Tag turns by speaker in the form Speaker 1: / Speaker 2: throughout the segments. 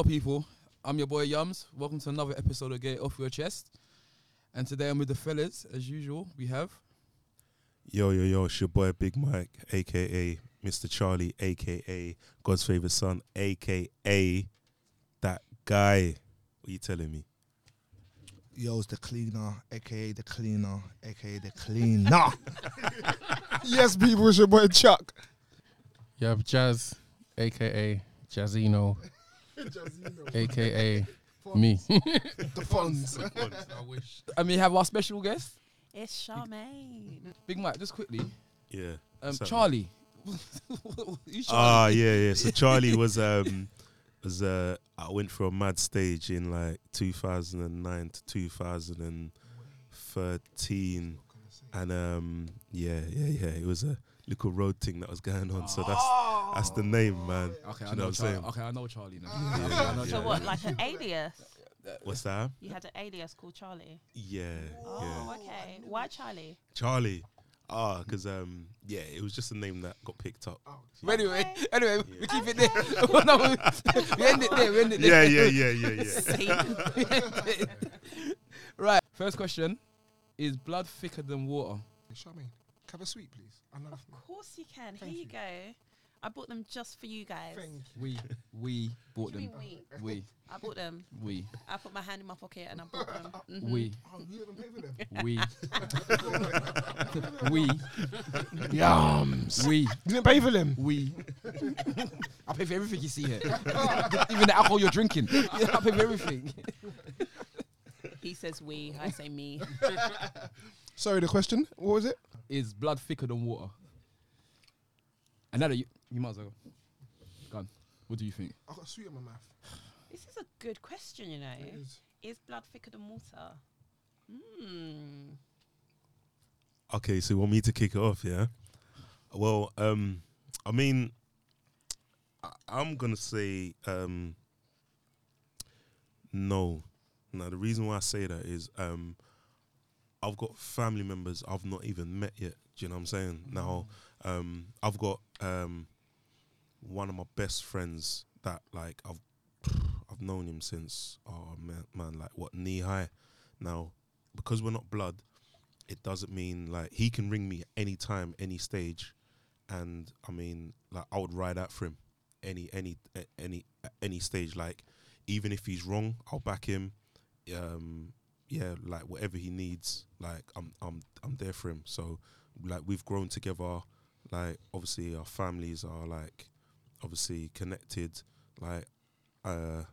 Speaker 1: Yo, people, I'm your boy Yums. Welcome to another episode of Get It Off Your Chest. And today I'm with the fellas, as usual. We have
Speaker 2: Yo, yo, yo, it's your boy Big Mike, aka Mr. Charlie, aka God's favorite son, aka that guy. What are you telling me?
Speaker 3: Yo's the cleaner, aka the cleaner, aka the cleaner. yes, people, it's your boy Chuck.
Speaker 4: You have Jazz, aka Jazzino, aka me.
Speaker 3: The funds.
Speaker 4: I wish.
Speaker 1: and we have our special guest,
Speaker 5: It's Sharmaine.
Speaker 1: Big Mike. Just quickly,
Speaker 2: Yeah.
Speaker 1: um,
Speaker 2: Something.
Speaker 1: Charlie. Who's
Speaker 2: Ah,
Speaker 1: Charlie?
Speaker 2: yeah, yeah. So Charlie was um was uh I went through a mad stage in like 2009 to 2013, and um yeah, yeah, yeah. It was a little road thing that was going on. So that's that's the name, man.
Speaker 1: Okay,
Speaker 2: Do
Speaker 1: I
Speaker 2: you know
Speaker 1: know,
Speaker 2: what I'm
Speaker 1: Charlie.
Speaker 2: saying?
Speaker 1: Okay, I know Charlie now.
Speaker 2: Yeah,
Speaker 1: Okay, I know
Speaker 2: yeah.
Speaker 5: So
Speaker 1: Charlie.
Speaker 5: what, like an alias?
Speaker 2: What's that?
Speaker 5: You had an alias called Charlie.
Speaker 2: Yeah,
Speaker 5: Oh,
Speaker 2: yeah.
Speaker 5: okay. Why Charlie?
Speaker 2: Charlie. Ah, because um, yeah, it was just a name that got picked up.
Speaker 1: But anyway,
Speaker 5: Okay.
Speaker 1: anyway, we keep it there. no, we we end it there. We end it
Speaker 2: Yeah,
Speaker 1: there.
Speaker 2: yeah, yeah, yeah, yeah.
Speaker 1: right. First question: Is blood thicker than water?
Speaker 3: Sharmaine, have a sweet, please. Another
Speaker 5: Of course you can.
Speaker 3: Thank
Speaker 5: Here you
Speaker 3: you.
Speaker 5: go. I bought them just for you guys.
Speaker 3: Thank you.
Speaker 1: We we bought
Speaker 5: What do you
Speaker 1: them.
Speaker 5: we?
Speaker 1: We
Speaker 5: I bought them.
Speaker 1: we
Speaker 5: I put my hand in my pocket and I bought them. Mhm.
Speaker 1: we
Speaker 3: Oh, you haven't paid for them?
Speaker 1: we we
Speaker 3: Yums.
Speaker 1: we
Speaker 3: You didn't pay for them?
Speaker 1: we. I pay for everything you see here, even the alcohol you're drinking. I pay for everything.
Speaker 5: He says we. I say me.
Speaker 3: Sorry, the question. What was it?
Speaker 1: Is blood thicker than water? And now that you, you might as well go. Go on. What do you think?
Speaker 3: I got sweet in my mouth.
Speaker 5: This is a good question, you know.
Speaker 3: It is.
Speaker 5: Is blood thicker than water? Hmm.
Speaker 2: Okay, so you want me to kick it off, yeah? Well, um, I mean, I, I'm gonna say um, no. Now, the reason why I say that is um, I've got family members I've not even met yet. Do you know what I'm saying? Now, um, I've got um, one of my best friends that like I've I've known him since oh man, man like what knee high. Now, because we're not blood, it doesn't mean like he can ring me any time, any stage, and I mean like I would ride out for him, any any any any stage. Like even if he's wrong, I'll back him. Um, yeah, like whatever he needs, like I'm I'm I'm there for him. So like we've grown together. Like obviously our families are like obviously connected. Like uh,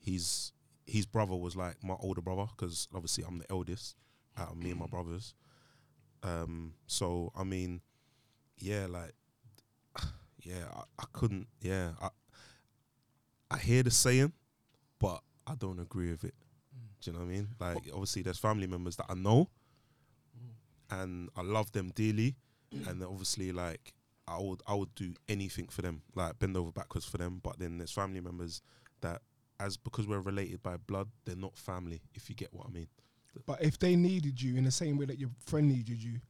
Speaker 2: his his brother was like my older brother because obviously I'm the eldest out of me and my brothers. Um, so I mean, yeah, like, yeah, I, I couldn't, yeah, I, I hear the saying, but I don't agree with it. Do you know what I mean? Like, obviously, there's family members that I know, and I love them dearly, and obviously, like, I would, I would do anything for them, like bend over backwards for them. But then there's family members that, as because we're related by blood, they're not family. If you get what I mean.
Speaker 3: But if they needed you in the same way that your friend needed you,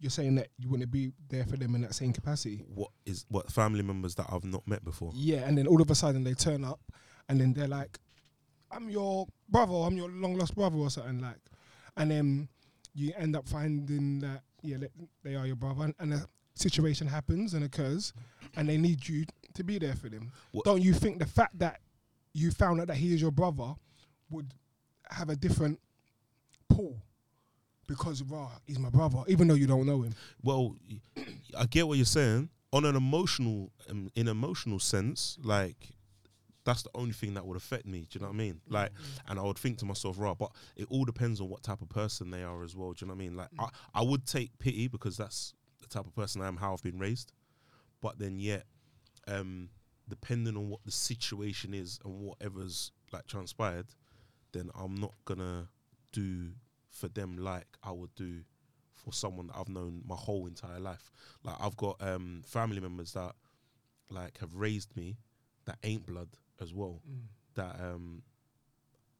Speaker 3: you're saying that you wouldn't be there for them in that same capacity.
Speaker 2: what is what family members that I've not met before.
Speaker 3: Yeah, and then all of a sudden they turn up, and then they're like, "I'm your brother. I'm your long lost brother," or something like, and then you end up finding that yeah, they, are your brother, and, and a situation happens and occurs, and they need you to be there for them.
Speaker 2: What-
Speaker 3: Don't you think the fact that you found out that he is your brother would have a different pull? Because raw, he's my brother, even though you don't know him.
Speaker 2: Well, I get what you're saying. On an emotional, um, in emotional sense, like that's the only thing that would affect me. Do you know what I mean? Like, and I would think to myself, right, but it all depends on what type of person they are as well. Do you know what I mean? Like, I, I would take pity because that's the type of person I am, how I've been raised. But then, yet, um, depending on what the situation is and whatever's like transpired, then I'm not gonna do for them like I would do for someone that I've known my whole entire life. Like I've got um, family members that like have raised me that ain't blood as well. That um,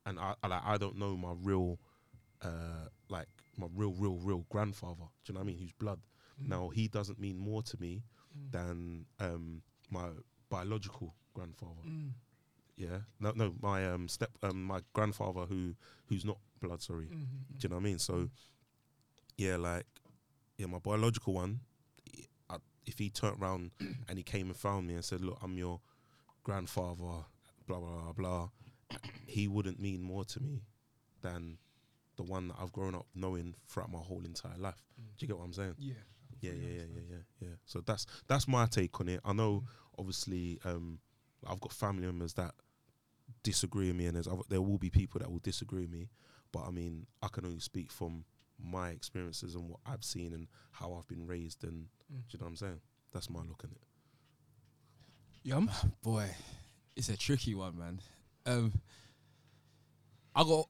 Speaker 2: and I, I like I don't know my real uh like my real real real grandfather. Do you know what I mean? Who's blood. Now he doesn't mean more to me than um my biological grandfather. Yeah, no, no, my um step, um, my grandfather who who's not blood. Sorry,
Speaker 3: Mm-hmm.
Speaker 2: do you know what I mean? So, yeah, like, yeah, my biological one, if he turned around and he came and found me and said, "Look, I'm your grandfather," blah blah blah blah, he wouldn't mean more to me than the one that I've grown up knowing throughout my whole entire life. Do you get what I'm saying?
Speaker 3: Yeah.
Speaker 2: Yeah, yeah, yeah, yeah, yeah, yeah. So that's that's my take on it. I know, obviously, um, I've got family members that disagree with me, and there's other, there will be people that will disagree with me. But I mean, I can only speak from my experiences and what I've seen and how I've been raised, and
Speaker 3: Mm.
Speaker 2: do you know what I'm saying? That's my look at it.
Speaker 3: Yum.
Speaker 1: Boy, it's a tricky one, man. Um, I got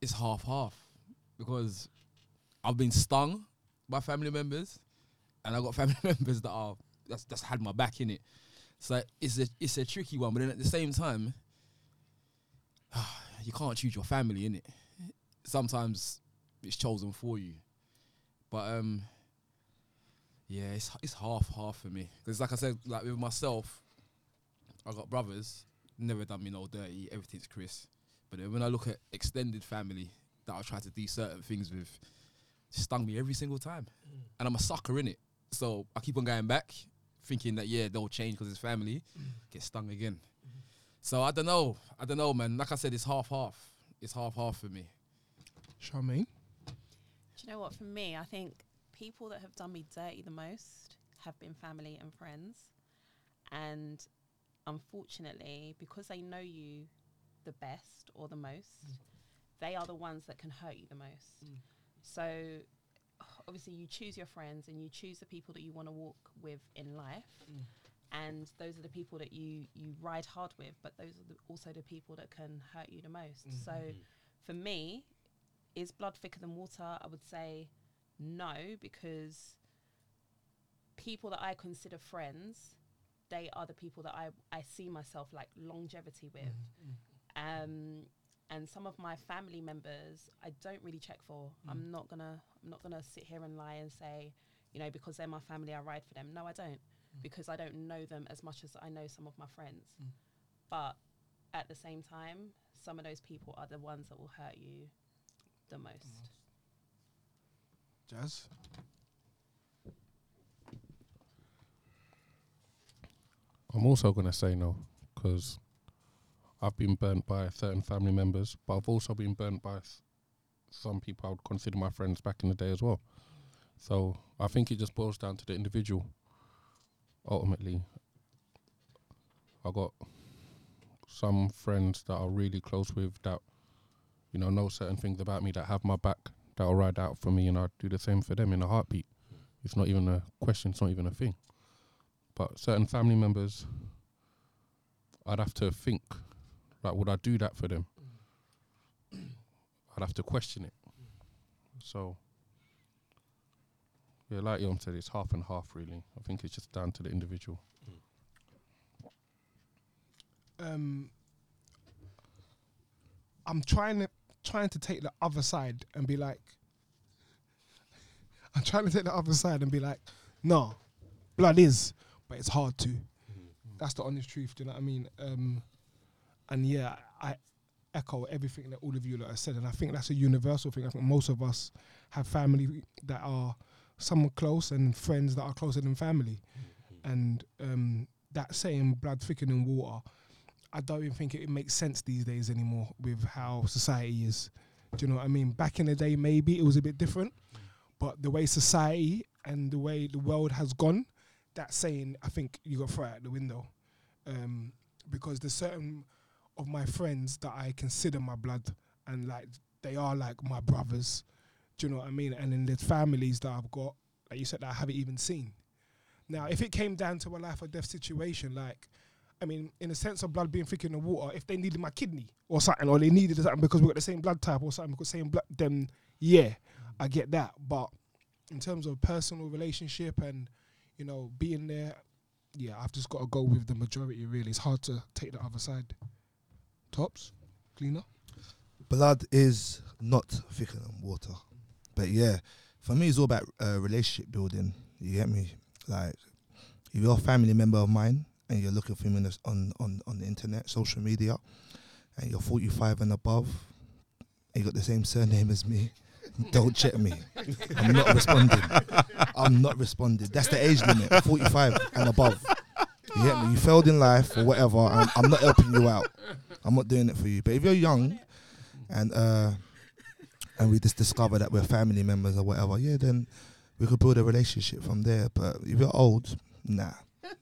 Speaker 1: it's half half because I've been stung by family members, and I got family members that are that's that's had my back in it. So it's a it's a tricky one, but then at the same time, you can't choose your family in it. Sometimes it's chosen for you, but um, yeah, it's it's half half for me because like I said, like with myself, I got brothers, never done me no dirty, everything's Chris. But then when I look at extended family that I try to do certain things with, stung me every single time, mm. and I'm a sucker in it. So I keep on going back, thinking that yeah they'll change because it's family, mm. get stung again. Mm-hmm. So I don't know, I don't know, man. Like I said, it's half half. It's half half for me.
Speaker 3: Sharmaine.
Speaker 5: Do you know what? For me, I think people that have done me dirty the most have been family and friends. And unfortunately, because they know you the best or the most, mm. they are the ones that can hurt you the most. Mm. So obviously, you choose your friends and you choose the people that you want to walk with in life. Mm. And those are the people that you, you ride hard with, but those are the, also the people that can hurt you the most. So mm-hmm. for me, is blood thicker than water? I would say no, because people that I consider friends, they are the people that I, I see myself like longevity with. Mm-hmm. Um, and some of my family members, I don't really check for. Mm. I'm not gonna I'm not gonna sit here and lie and say, you know, because they're my family, I ride for them. No, I don't, mm. because I don't know them as much as I know some of my friends. Mm. But at the same time, some of those people are the ones that will hurt you the most.
Speaker 3: Jazz.
Speaker 4: I'm also gonna say no because I've been burnt by certain family members, but I've also been burnt by some people I would consider my friends back in the day as well. So I think it just boils down to the individual. Ultimately, I got some friends that are really close with that, you know, know certain things about me that have my back that'll ride out for me, and I'll do the same for them in a heartbeat. It's not even a question. It's not even a thing but certain family members I'd have to think like would I do that for them I'd have to question it so yeah like Yom said it's half and half really I think it's just down to the individual
Speaker 3: um, I'm trying to trying to take the other side and be like, I'm trying to take the other side and be like, no, blood is, but it's hard to. That's the honest truth. Do you know what I mean? Um, and yeah, I echo everything that all of you lot have said, and I think that's a universal thing. I think most of us have family that are somewhat close and friends that are closer than family, and um, that saying "blood thicker than water." I don't even think it makes sense these days anymore with how society is. Do you know what I mean? Back in the day, maybe it was a bit different, but the way society and the way the world has gone, that saying, I think you got thrown out the window. Um, because there's certain of my friends that I consider my blood and like they are like my brothers. Do you know what I mean? And then there's families that I've got, like you said, that I haven't even seen. Now, if it came down to a life or death situation, like I mean, in a sense of blood being thicker than water, if they needed my kidney or something, or they needed something because we got the same blood type or something, because same blood, then yeah, I get that. But in terms of personal relationship and you know being there, yeah, I've just got to go with the majority. Really, it's hard to take the other side. Tops, cleaner.
Speaker 6: blood is not thicker than water. But yeah, for me, it's all about uh, relationship building. You get me? Like, if you're a family member of mine and you're looking for me on, on on the internet, social media, and you're 45 and above, and you got the same surname as me, don't check me. I'm not responding. I'm not responding. That's the age limit, 45 and above. You me? You failed in life or whatever. I'm, I'm not helping you out. I'm not doing it for you. But if you're young, and uh, and we just discover that we're family members or whatever, yeah, then we could build a relationship from there. But if you're old, nah,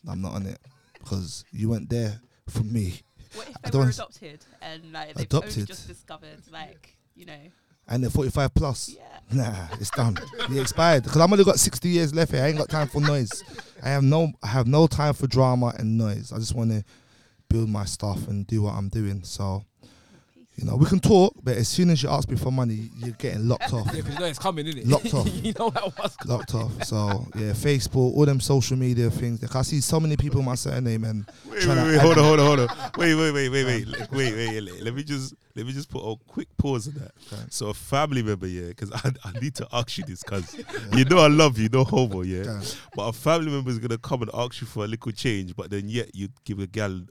Speaker 6: I'm not on it because you weren't there for me.
Speaker 5: What if
Speaker 6: I
Speaker 5: they were adopted and like they've
Speaker 6: Adopted?
Speaker 5: just discovered, like you know,
Speaker 6: And they're 45 plus.
Speaker 5: yeah.
Speaker 6: Nah, it's done. You expired because I'm only got 60 years left here. I ain't got time for noise. I have no, I have no time for drama and noise. I just want to build my stuff and do what I'm doing. So, you know, we can talk, but as soon as you ask me for money, you're getting locked off.
Speaker 1: Yeah, because you know it's coming, innit?
Speaker 6: Locked off.
Speaker 1: you know that was
Speaker 6: locked off. So yeah, Facebook, all them social media things. Like I see so many people with my surname and
Speaker 2: Wait,
Speaker 6: Tryna
Speaker 2: wait, wait, hold on, hold on, hold on. Wait, wait, wait, wait, wait, wait, wait, wait. Let, let me just let me just put a quick pause on that.
Speaker 6: Okay.
Speaker 2: So a family member, yeah, because I, I need to ask you this, cause you know I love you, no homo, yeah.
Speaker 6: Okay.
Speaker 2: But a family member is gonna come and ask you for a little change, but then yet you give a gal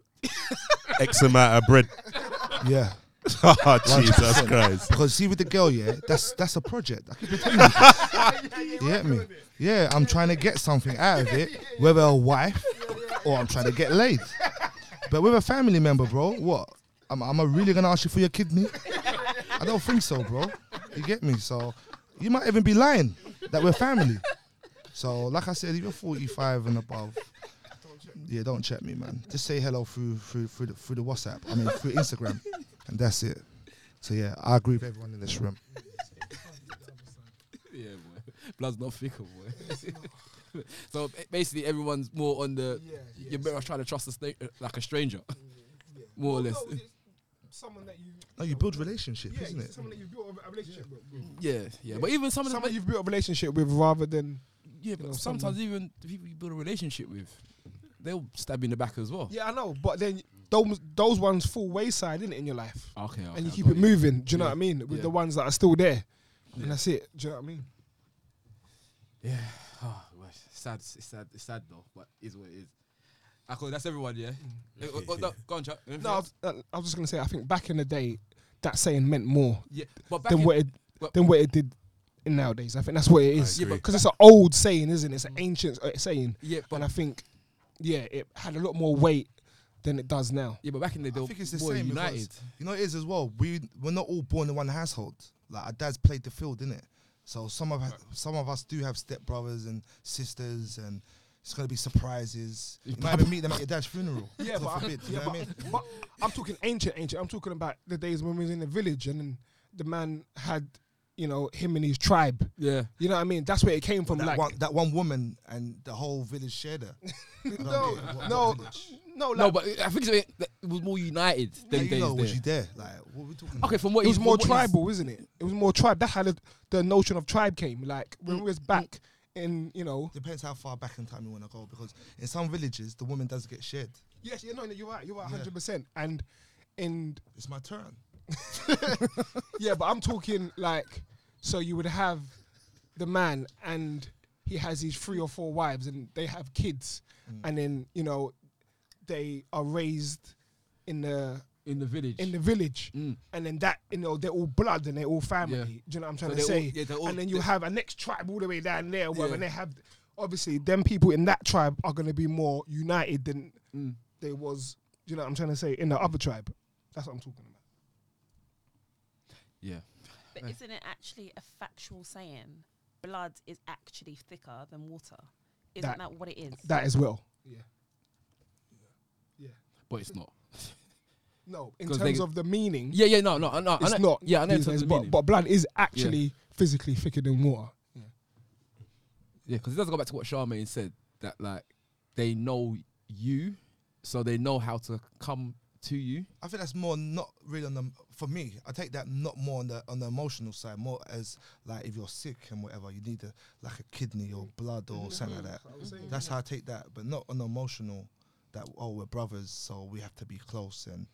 Speaker 2: X amount of bread.
Speaker 6: yeah.
Speaker 2: oh, Jesus Christ.
Speaker 6: Because see with the girl, yeah, that's that's a project. I keep telling you. you get me? Yeah, I'm trying to get something out of it, whether a wife or I'm trying to get laid. But with a family member, bro, what? Am, am I really gonna ask you for your kidney? I don't think so, bro. You get me? So you might even be lying that we're family. So like I said, if you're 45 and above, yeah, don't check me, man. Just say hello through through through the, through the WhatsApp. I mean through Instagram, and that's it. So yeah, I agree with everyone in this room.
Speaker 1: Yeah, boy. Blood's not thicker, boy. so basically, everyone's more on the. Yeah. You're better off trying to trust a sta- like a stranger, more or less.
Speaker 3: Someone that you,
Speaker 6: No, you build relationship,
Speaker 3: yeah,
Speaker 6: isn't it?
Speaker 3: someone that you've built a relationship with.
Speaker 1: Mm, yeah, yeah. But even some of
Speaker 3: Someone
Speaker 1: them,
Speaker 3: you've built a relationship with rather than.
Speaker 1: yeah. But
Speaker 3: know,
Speaker 1: sometimes
Speaker 3: someone-
Speaker 1: even the people you build a relationship with, they'll stab you in the back as well.
Speaker 3: Yeah, I know, but then those those ones fall wayside, innit, in your life,
Speaker 1: Okay, okay
Speaker 3: and you keep it moving. Do you know
Speaker 1: Yeah,
Speaker 3: what I mean? With
Speaker 1: yeah.
Speaker 3: the ones that are still there,
Speaker 1: Yeah.
Speaker 3: and that's it. Do you know what I mean?
Speaker 1: Yeah. Oh, well, it's sad. It's sad. It's sad though, but it is what it is. I call that's everyone, yeah. Eh, oh, oh, no, go on, Chuck.
Speaker 3: No, I was, uh, I was just gonna say. I think back in the day, that saying meant more
Speaker 1: yeah, but back
Speaker 3: than what it than what it did in nowadays. I think that's what it is.
Speaker 2: agree.
Speaker 3: because it's an old saying, isn't it? It's an ancient uh, saying,
Speaker 1: yeah, but
Speaker 3: and I think, yeah, it had a lot more weight than it does now.
Speaker 1: yeah, but back in the day,
Speaker 6: I think it's the same
Speaker 1: united.
Speaker 6: because you know it is as well. We we're not all born in one household. Like our dads played the field, didn't it? So some of us, some of us do have step brothers and sisters, and it's gonna be surprises. You might even meet them at your dad's funeral.
Speaker 3: Yeah,
Speaker 6: God
Speaker 3: but, I,
Speaker 6: you
Speaker 3: yeah,
Speaker 6: know
Speaker 3: but,
Speaker 6: what I mean?
Speaker 3: but I'm talking ancient, ancient. I'm talking about the days when we was in the village and then the man had, you know, him and his tribe.
Speaker 1: Yeah,
Speaker 3: You know what I mean? That's where it came from.
Speaker 6: That
Speaker 3: like,
Speaker 6: one, that one woman and the whole village shared her. I
Speaker 3: no,
Speaker 6: it. What-
Speaker 3: no,
Speaker 6: what
Speaker 3: no, like,
Speaker 1: no, but I think it, it was more united
Speaker 6: How
Speaker 1: than
Speaker 6: you
Speaker 1: days
Speaker 6: know, was
Speaker 1: there.
Speaker 6: you there? Like, what are we talking?
Speaker 1: Okay,
Speaker 6: about?
Speaker 1: from what
Speaker 3: it was more
Speaker 1: what
Speaker 3: tribal, isn't it? It was more tribe. That's how the, the notion of tribe came. Like when we was mm, back mm. in, you know.
Speaker 6: Depends how far back in time you want to go, because in some villages the woman does get shared.
Speaker 3: Yes, yeah, no, no, you're right. You're right,
Speaker 6: Yeah.
Speaker 3: hundred percent. And in
Speaker 6: It's my turn.
Speaker 3: yeah, but I'm talking like so you would have the man and he has his three or four wives and they have kids
Speaker 6: Mm.
Speaker 3: and then you know they are raised in the
Speaker 1: in the village.
Speaker 3: in the village
Speaker 1: Mm.
Speaker 3: and then that you know they're all blood and they're all family.
Speaker 1: Yeah.
Speaker 3: Do you know what I'm trying
Speaker 1: So
Speaker 3: to
Speaker 1: they're all-
Speaker 3: say?
Speaker 1: yeah,
Speaker 3: and then you have a next tribe all the way down there, whatever,
Speaker 1: Yeah.
Speaker 3: and they have obviously them people in that tribe are going to be more united than
Speaker 1: Mm.
Speaker 3: they was. Do you know what I'm trying to say? In the other tribe, that's what I'm talking about.
Speaker 1: Yeah.
Speaker 5: But isn't it actually a factual saying? Blood is actually thicker than water. Isn't
Speaker 3: That-
Speaker 5: that, what it is?
Speaker 3: That as well. Yeah. Yeah.
Speaker 1: But it's not.
Speaker 3: No, in
Speaker 1: 'Cause
Speaker 3: terms
Speaker 1: they-
Speaker 3: of the meaning,
Speaker 1: Yeah, yeah, no, no, I know. I
Speaker 3: it's
Speaker 1: know-
Speaker 3: not.
Speaker 1: Yeah, I know. in
Speaker 3: these
Speaker 1: terms
Speaker 3: days,
Speaker 1: of
Speaker 3: but,
Speaker 1: meaning.
Speaker 3: but blood is actually physically thicker than water.
Speaker 1: Yeah, because it does go back to what Sharmaine said that like they know you, so they know how to come to you.
Speaker 6: I think that's more not really on the for me. I take that not more on the on the emotional side, more as like if you're sick and whatever, you need a like a kidney or blood or mm-hmm. something like that. Mm-hmm. That's how I take that, but not on the emotional. That oh we're brothers, so we have to be close and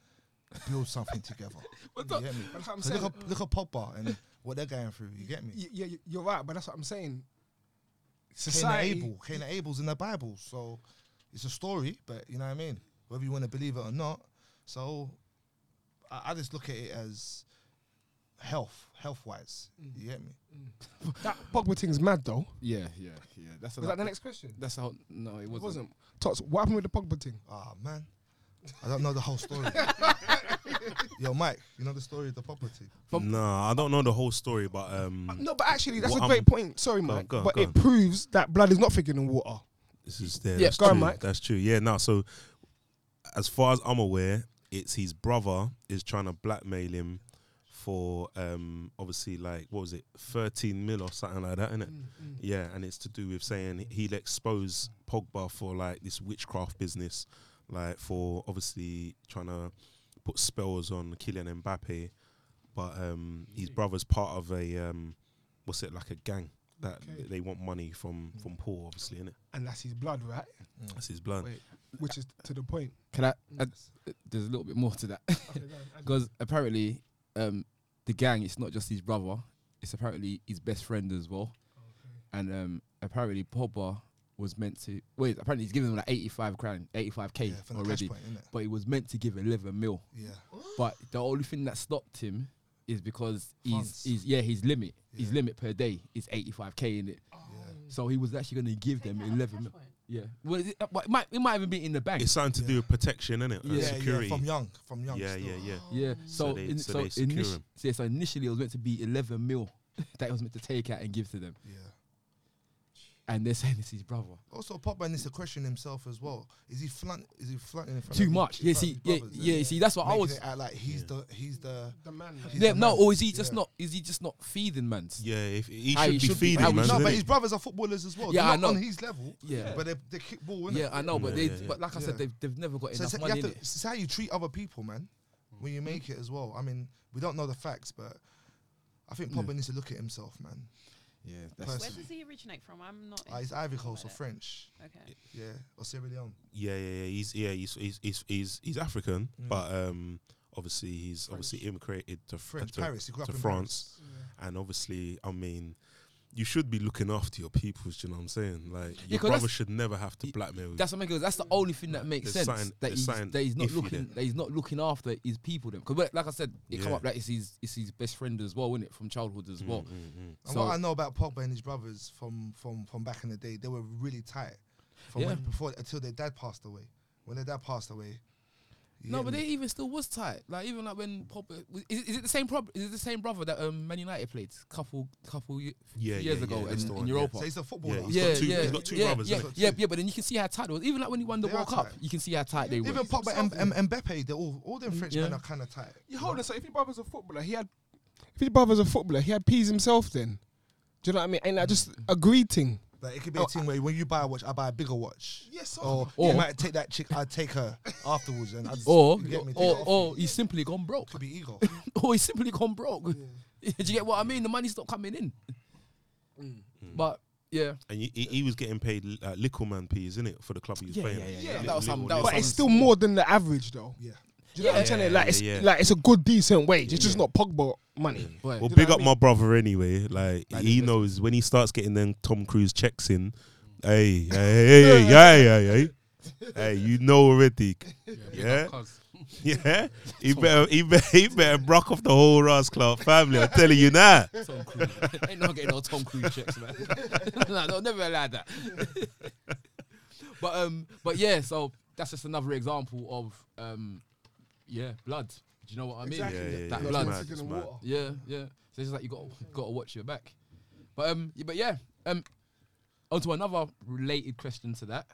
Speaker 6: build something together. you get me?
Speaker 3: That's what I'm
Speaker 6: 'Cause
Speaker 3: saying.
Speaker 6: Look at look at Pogba and what they're going through. You get me?
Speaker 3: Y- yeah, you're right, but that's what I'm saying.
Speaker 6: Cain and Abel, Cain and Abel's in the Bible, so it's a story, but you know what I mean. Whether you want to believe it or not, so I, I just look at it as health, health wise. You get me?
Speaker 3: That Pogba thing's mad though.
Speaker 1: Yeah, yeah, yeah. That's
Speaker 3: Was that the next question?
Speaker 1: That's how. No, it
Speaker 3: It
Speaker 1: wasn't.
Speaker 3: wasn't. Tots, what happened with the Pogba thing?
Speaker 6: Ah man, I don't know the whole story. Yo, Mike, you know the story of the property?
Speaker 1: From-
Speaker 2: Nah, I don't know the whole story, but um,
Speaker 3: No, but actually, that's
Speaker 2: What
Speaker 3: a
Speaker 2: I'm-
Speaker 3: great point. Sorry,
Speaker 2: Go on,
Speaker 3: Mike,
Speaker 2: go on,
Speaker 3: but
Speaker 2: go
Speaker 3: it
Speaker 2: on.
Speaker 3: proves that blood is not thicker than water.
Speaker 2: this is there.
Speaker 3: Yeah,
Speaker 2: that's
Speaker 3: go on,
Speaker 2: true.
Speaker 3: Mike.
Speaker 2: That's true. Yeah, now So, as far as I'm aware, it's his brother is trying to blackmail him for um obviously like what was it 13 mil or something like that, innit? Yeah, and it's to do with saying he'll expose Pogba for like this witchcraft business, like for obviously trying to put spells on Kylian Mbappe, but um his brother's part of a um what's it like a gang that
Speaker 3: Okay.
Speaker 2: they want money from from Paul, obviously, innit?
Speaker 3: And that's his blood, right?
Speaker 2: That's his blood.
Speaker 1: Wait.
Speaker 3: Which is to the point.
Speaker 1: Can I? Uh, there's a little bit more to that
Speaker 3: Okay, go on, add
Speaker 1: because apparently, um, the gang it's not just his brother; it's apparently his best friend as well. And um, apparently, Pogba was meant to wait. Apparently, he's giving him like 85 grand, 85k
Speaker 6: yeah, from the
Speaker 1: already,
Speaker 6: cash point, innit?
Speaker 1: but he was meant to give 11 mil.
Speaker 6: Yeah.
Speaker 1: But the only thing that stopped him is because he's,
Speaker 6: Funds.
Speaker 1: he's yeah his limit his
Speaker 6: Yeah.
Speaker 1: limit per day is 85k in it.
Speaker 3: Oh.
Speaker 6: Yeah.
Speaker 1: So he was actually going to give them
Speaker 5: Take that out of
Speaker 1: 11 mil.
Speaker 5: Point.
Speaker 1: Yeah. Well, it, it might it might even be in the bank.
Speaker 2: It's something to do with protection, innit?
Speaker 1: Yeah,
Speaker 2: Uh,
Speaker 6: Yeah,
Speaker 2: security.
Speaker 6: yeah, from young, from young.
Speaker 2: yeah,
Speaker 6: still.
Speaker 2: yeah, yeah.
Speaker 1: Yeah. So,
Speaker 2: So they-
Speaker 1: in,
Speaker 2: so
Speaker 1: so,
Speaker 2: they secure
Speaker 1: initi-
Speaker 2: him.
Speaker 1: yeah, so initially it was meant to be 11 mil that he was meant to take out and give to them,
Speaker 6: Yeah.
Speaker 1: And they're saying it's his brother.
Speaker 6: Also, Pogba needs to question himself as well. Is he flunt? Is he flaunting in front
Speaker 1: Too
Speaker 6: of
Speaker 1: much. Yeah. See.
Speaker 6: of
Speaker 1: Yeah.
Speaker 6: brothers,
Speaker 1: Yeah.
Speaker 6: innit?
Speaker 1: See, that's what I was.
Speaker 6: it out like he's
Speaker 2: Yeah.
Speaker 6: the he's the
Speaker 3: The man.
Speaker 6: He's
Speaker 1: Yeah,
Speaker 6: the
Speaker 1: no,
Speaker 6: man.
Speaker 1: or is he just
Speaker 6: Yeah.
Speaker 1: not? Is he just not feeding man?
Speaker 2: Yeah, if he should
Speaker 1: he
Speaker 2: be
Speaker 1: should be-
Speaker 2: feeding
Speaker 1: how
Speaker 2: man.
Speaker 6: no, but his brothers are footballers as well.
Speaker 1: Yeah,
Speaker 6: They're
Speaker 1: I
Speaker 6: not
Speaker 1: know.
Speaker 6: on his level.
Speaker 1: Yeah.
Speaker 6: but they they kick ball. Innit?
Speaker 1: Yeah, I know, but
Speaker 2: Yeah,
Speaker 1: they.
Speaker 2: yeah, yeah.
Speaker 1: But like I said, they've they've never got
Speaker 6: So
Speaker 1: enough
Speaker 6: you
Speaker 1: money
Speaker 6: have to, it's how you treat other people, man. When you mm-hmm. make it as well. I mean, we don't know the facts, but I think Pogba needs to look at himself, man.
Speaker 1: Yeah,
Speaker 6: Pers-
Speaker 5: Where does he originate from? I'm not.
Speaker 6: Uh, he's Ivory Coast or
Speaker 5: it.
Speaker 6: French,
Speaker 5: Okay.
Speaker 6: yeah, or Sierra Leone.
Speaker 2: Yeah, yeah, yeah. He's yeah, he's he's he's he's, he's African,
Speaker 6: Mm.
Speaker 2: but um, obviously he's obviously immigrated to Fr-
Speaker 6: French,
Speaker 2: to,
Speaker 6: Paris. He grew up
Speaker 2: to
Speaker 6: in
Speaker 2: France. and obviously, I mean, you should be looking after your peoples. Do you know what I'm saying? Like your brother should never have to
Speaker 1: y-
Speaker 2: blackmail. you.
Speaker 1: That's what makes. That's the only thing that makes sense.
Speaker 2: something-
Speaker 1: that he's
Speaker 2: something
Speaker 1: that he's not looking.
Speaker 2: there.
Speaker 1: That he's not looking after his people. Then, because like I said, it come up that it's his it's his best friend as well, isn't it, from childhood as
Speaker 2: Mm,
Speaker 1: well.
Speaker 2: mm, mm.
Speaker 6: And
Speaker 1: So-
Speaker 6: what I know about Pogba and his brothers from from from back in the day, they were really tight. From
Speaker 1: Yeah.
Speaker 6: when, before until their dad passed away. When their dad passed away. You
Speaker 1: No, but
Speaker 6: me?
Speaker 1: they even still was tight. Like even like when Pogba was- is, it the same prob- Is it the same brother that um, Man United played couple couple ye-
Speaker 2: Yeah,
Speaker 1: years
Speaker 2: yeah,
Speaker 1: ago
Speaker 2: yeah, that's
Speaker 1: in, in
Speaker 2: one, yeah.
Speaker 1: Europa?
Speaker 6: So he's a footballer.
Speaker 2: Yeah, he's
Speaker 1: yeah,
Speaker 2: got two-
Speaker 1: yeah,
Speaker 2: he's got two
Speaker 1: yeah,
Speaker 2: brothers,
Speaker 1: Yeah,
Speaker 6: hasn't he?
Speaker 1: yeah, yeah, but then you can see how tight it was. Even like when he won the
Speaker 6: They
Speaker 1: World Cup, you can see how tight they were.
Speaker 6: Even Pogba and, and, and Mbappe, they're all all them French
Speaker 1: Yeah.
Speaker 6: men are kind of tight.
Speaker 3: You hold on. So if your brother's a footballer, he had. If his brother's a footballer, he had peas himself. Then, do you know what I mean? Ain't that just a greed thing?
Speaker 6: Like it could be
Speaker 3: Oh,
Speaker 6: a thing where when you buy a watch, I buy a bigger watch.
Speaker 3: Yes,
Speaker 6: Or,
Speaker 1: Or-
Speaker 6: you might take that chick, I'd take her afterwards, and I'd
Speaker 1: Or,
Speaker 6: you get me? Take
Speaker 1: or,
Speaker 6: it off
Speaker 1: or
Speaker 6: you.
Speaker 1: he's simply gone broke.
Speaker 6: could be ego.
Speaker 1: or he's simply gone broke. Do you get what I mean? The money's not coming in.
Speaker 6: Mm.
Speaker 1: But yeah,
Speaker 2: And he, he, he was getting paid uh, little man peas, isn't it, for the club he was
Speaker 1: Yeah,
Speaker 2: playing?
Speaker 1: yeah, yeah,
Speaker 3: yeah.
Speaker 2: Little-
Speaker 1: That was some- that was
Speaker 3: but
Speaker 2: little-
Speaker 3: it's still more than the average, though.
Speaker 6: yeah.
Speaker 3: Do you know what I'm saying? Like it's
Speaker 2: Yeah.
Speaker 3: like it's a good, decent wage. It's just not Pogba money.
Speaker 2: Well,
Speaker 3: Do you
Speaker 2: big up
Speaker 3: I
Speaker 2: my brother anyway. Like
Speaker 1: Like,
Speaker 2: he knows when he starts getting them Tom Cruise checks in. Hey, hey, hey, hey, hey, hey, hey, hey, you know already. Yeah, yeah. He better, he better, he better brock off the whole Ross Clark family. I'm telling you now.
Speaker 1: Tom Cruise. Ain't not getting no Tom Cruise checks, man. no, they'll never allow that. but um, but yeah, so that's just another example of um, yeah, blood. Do you know what I mean?
Speaker 3: Exactly.
Speaker 2: Yeah, yeah,
Speaker 1: That
Speaker 2: yeah.
Speaker 1: blood.
Speaker 2: It's mad, it's mad.
Speaker 1: Yeah, yeah. So it's like you got got to watch your back. But um, yeah, but yeah, um, onto another related question to that,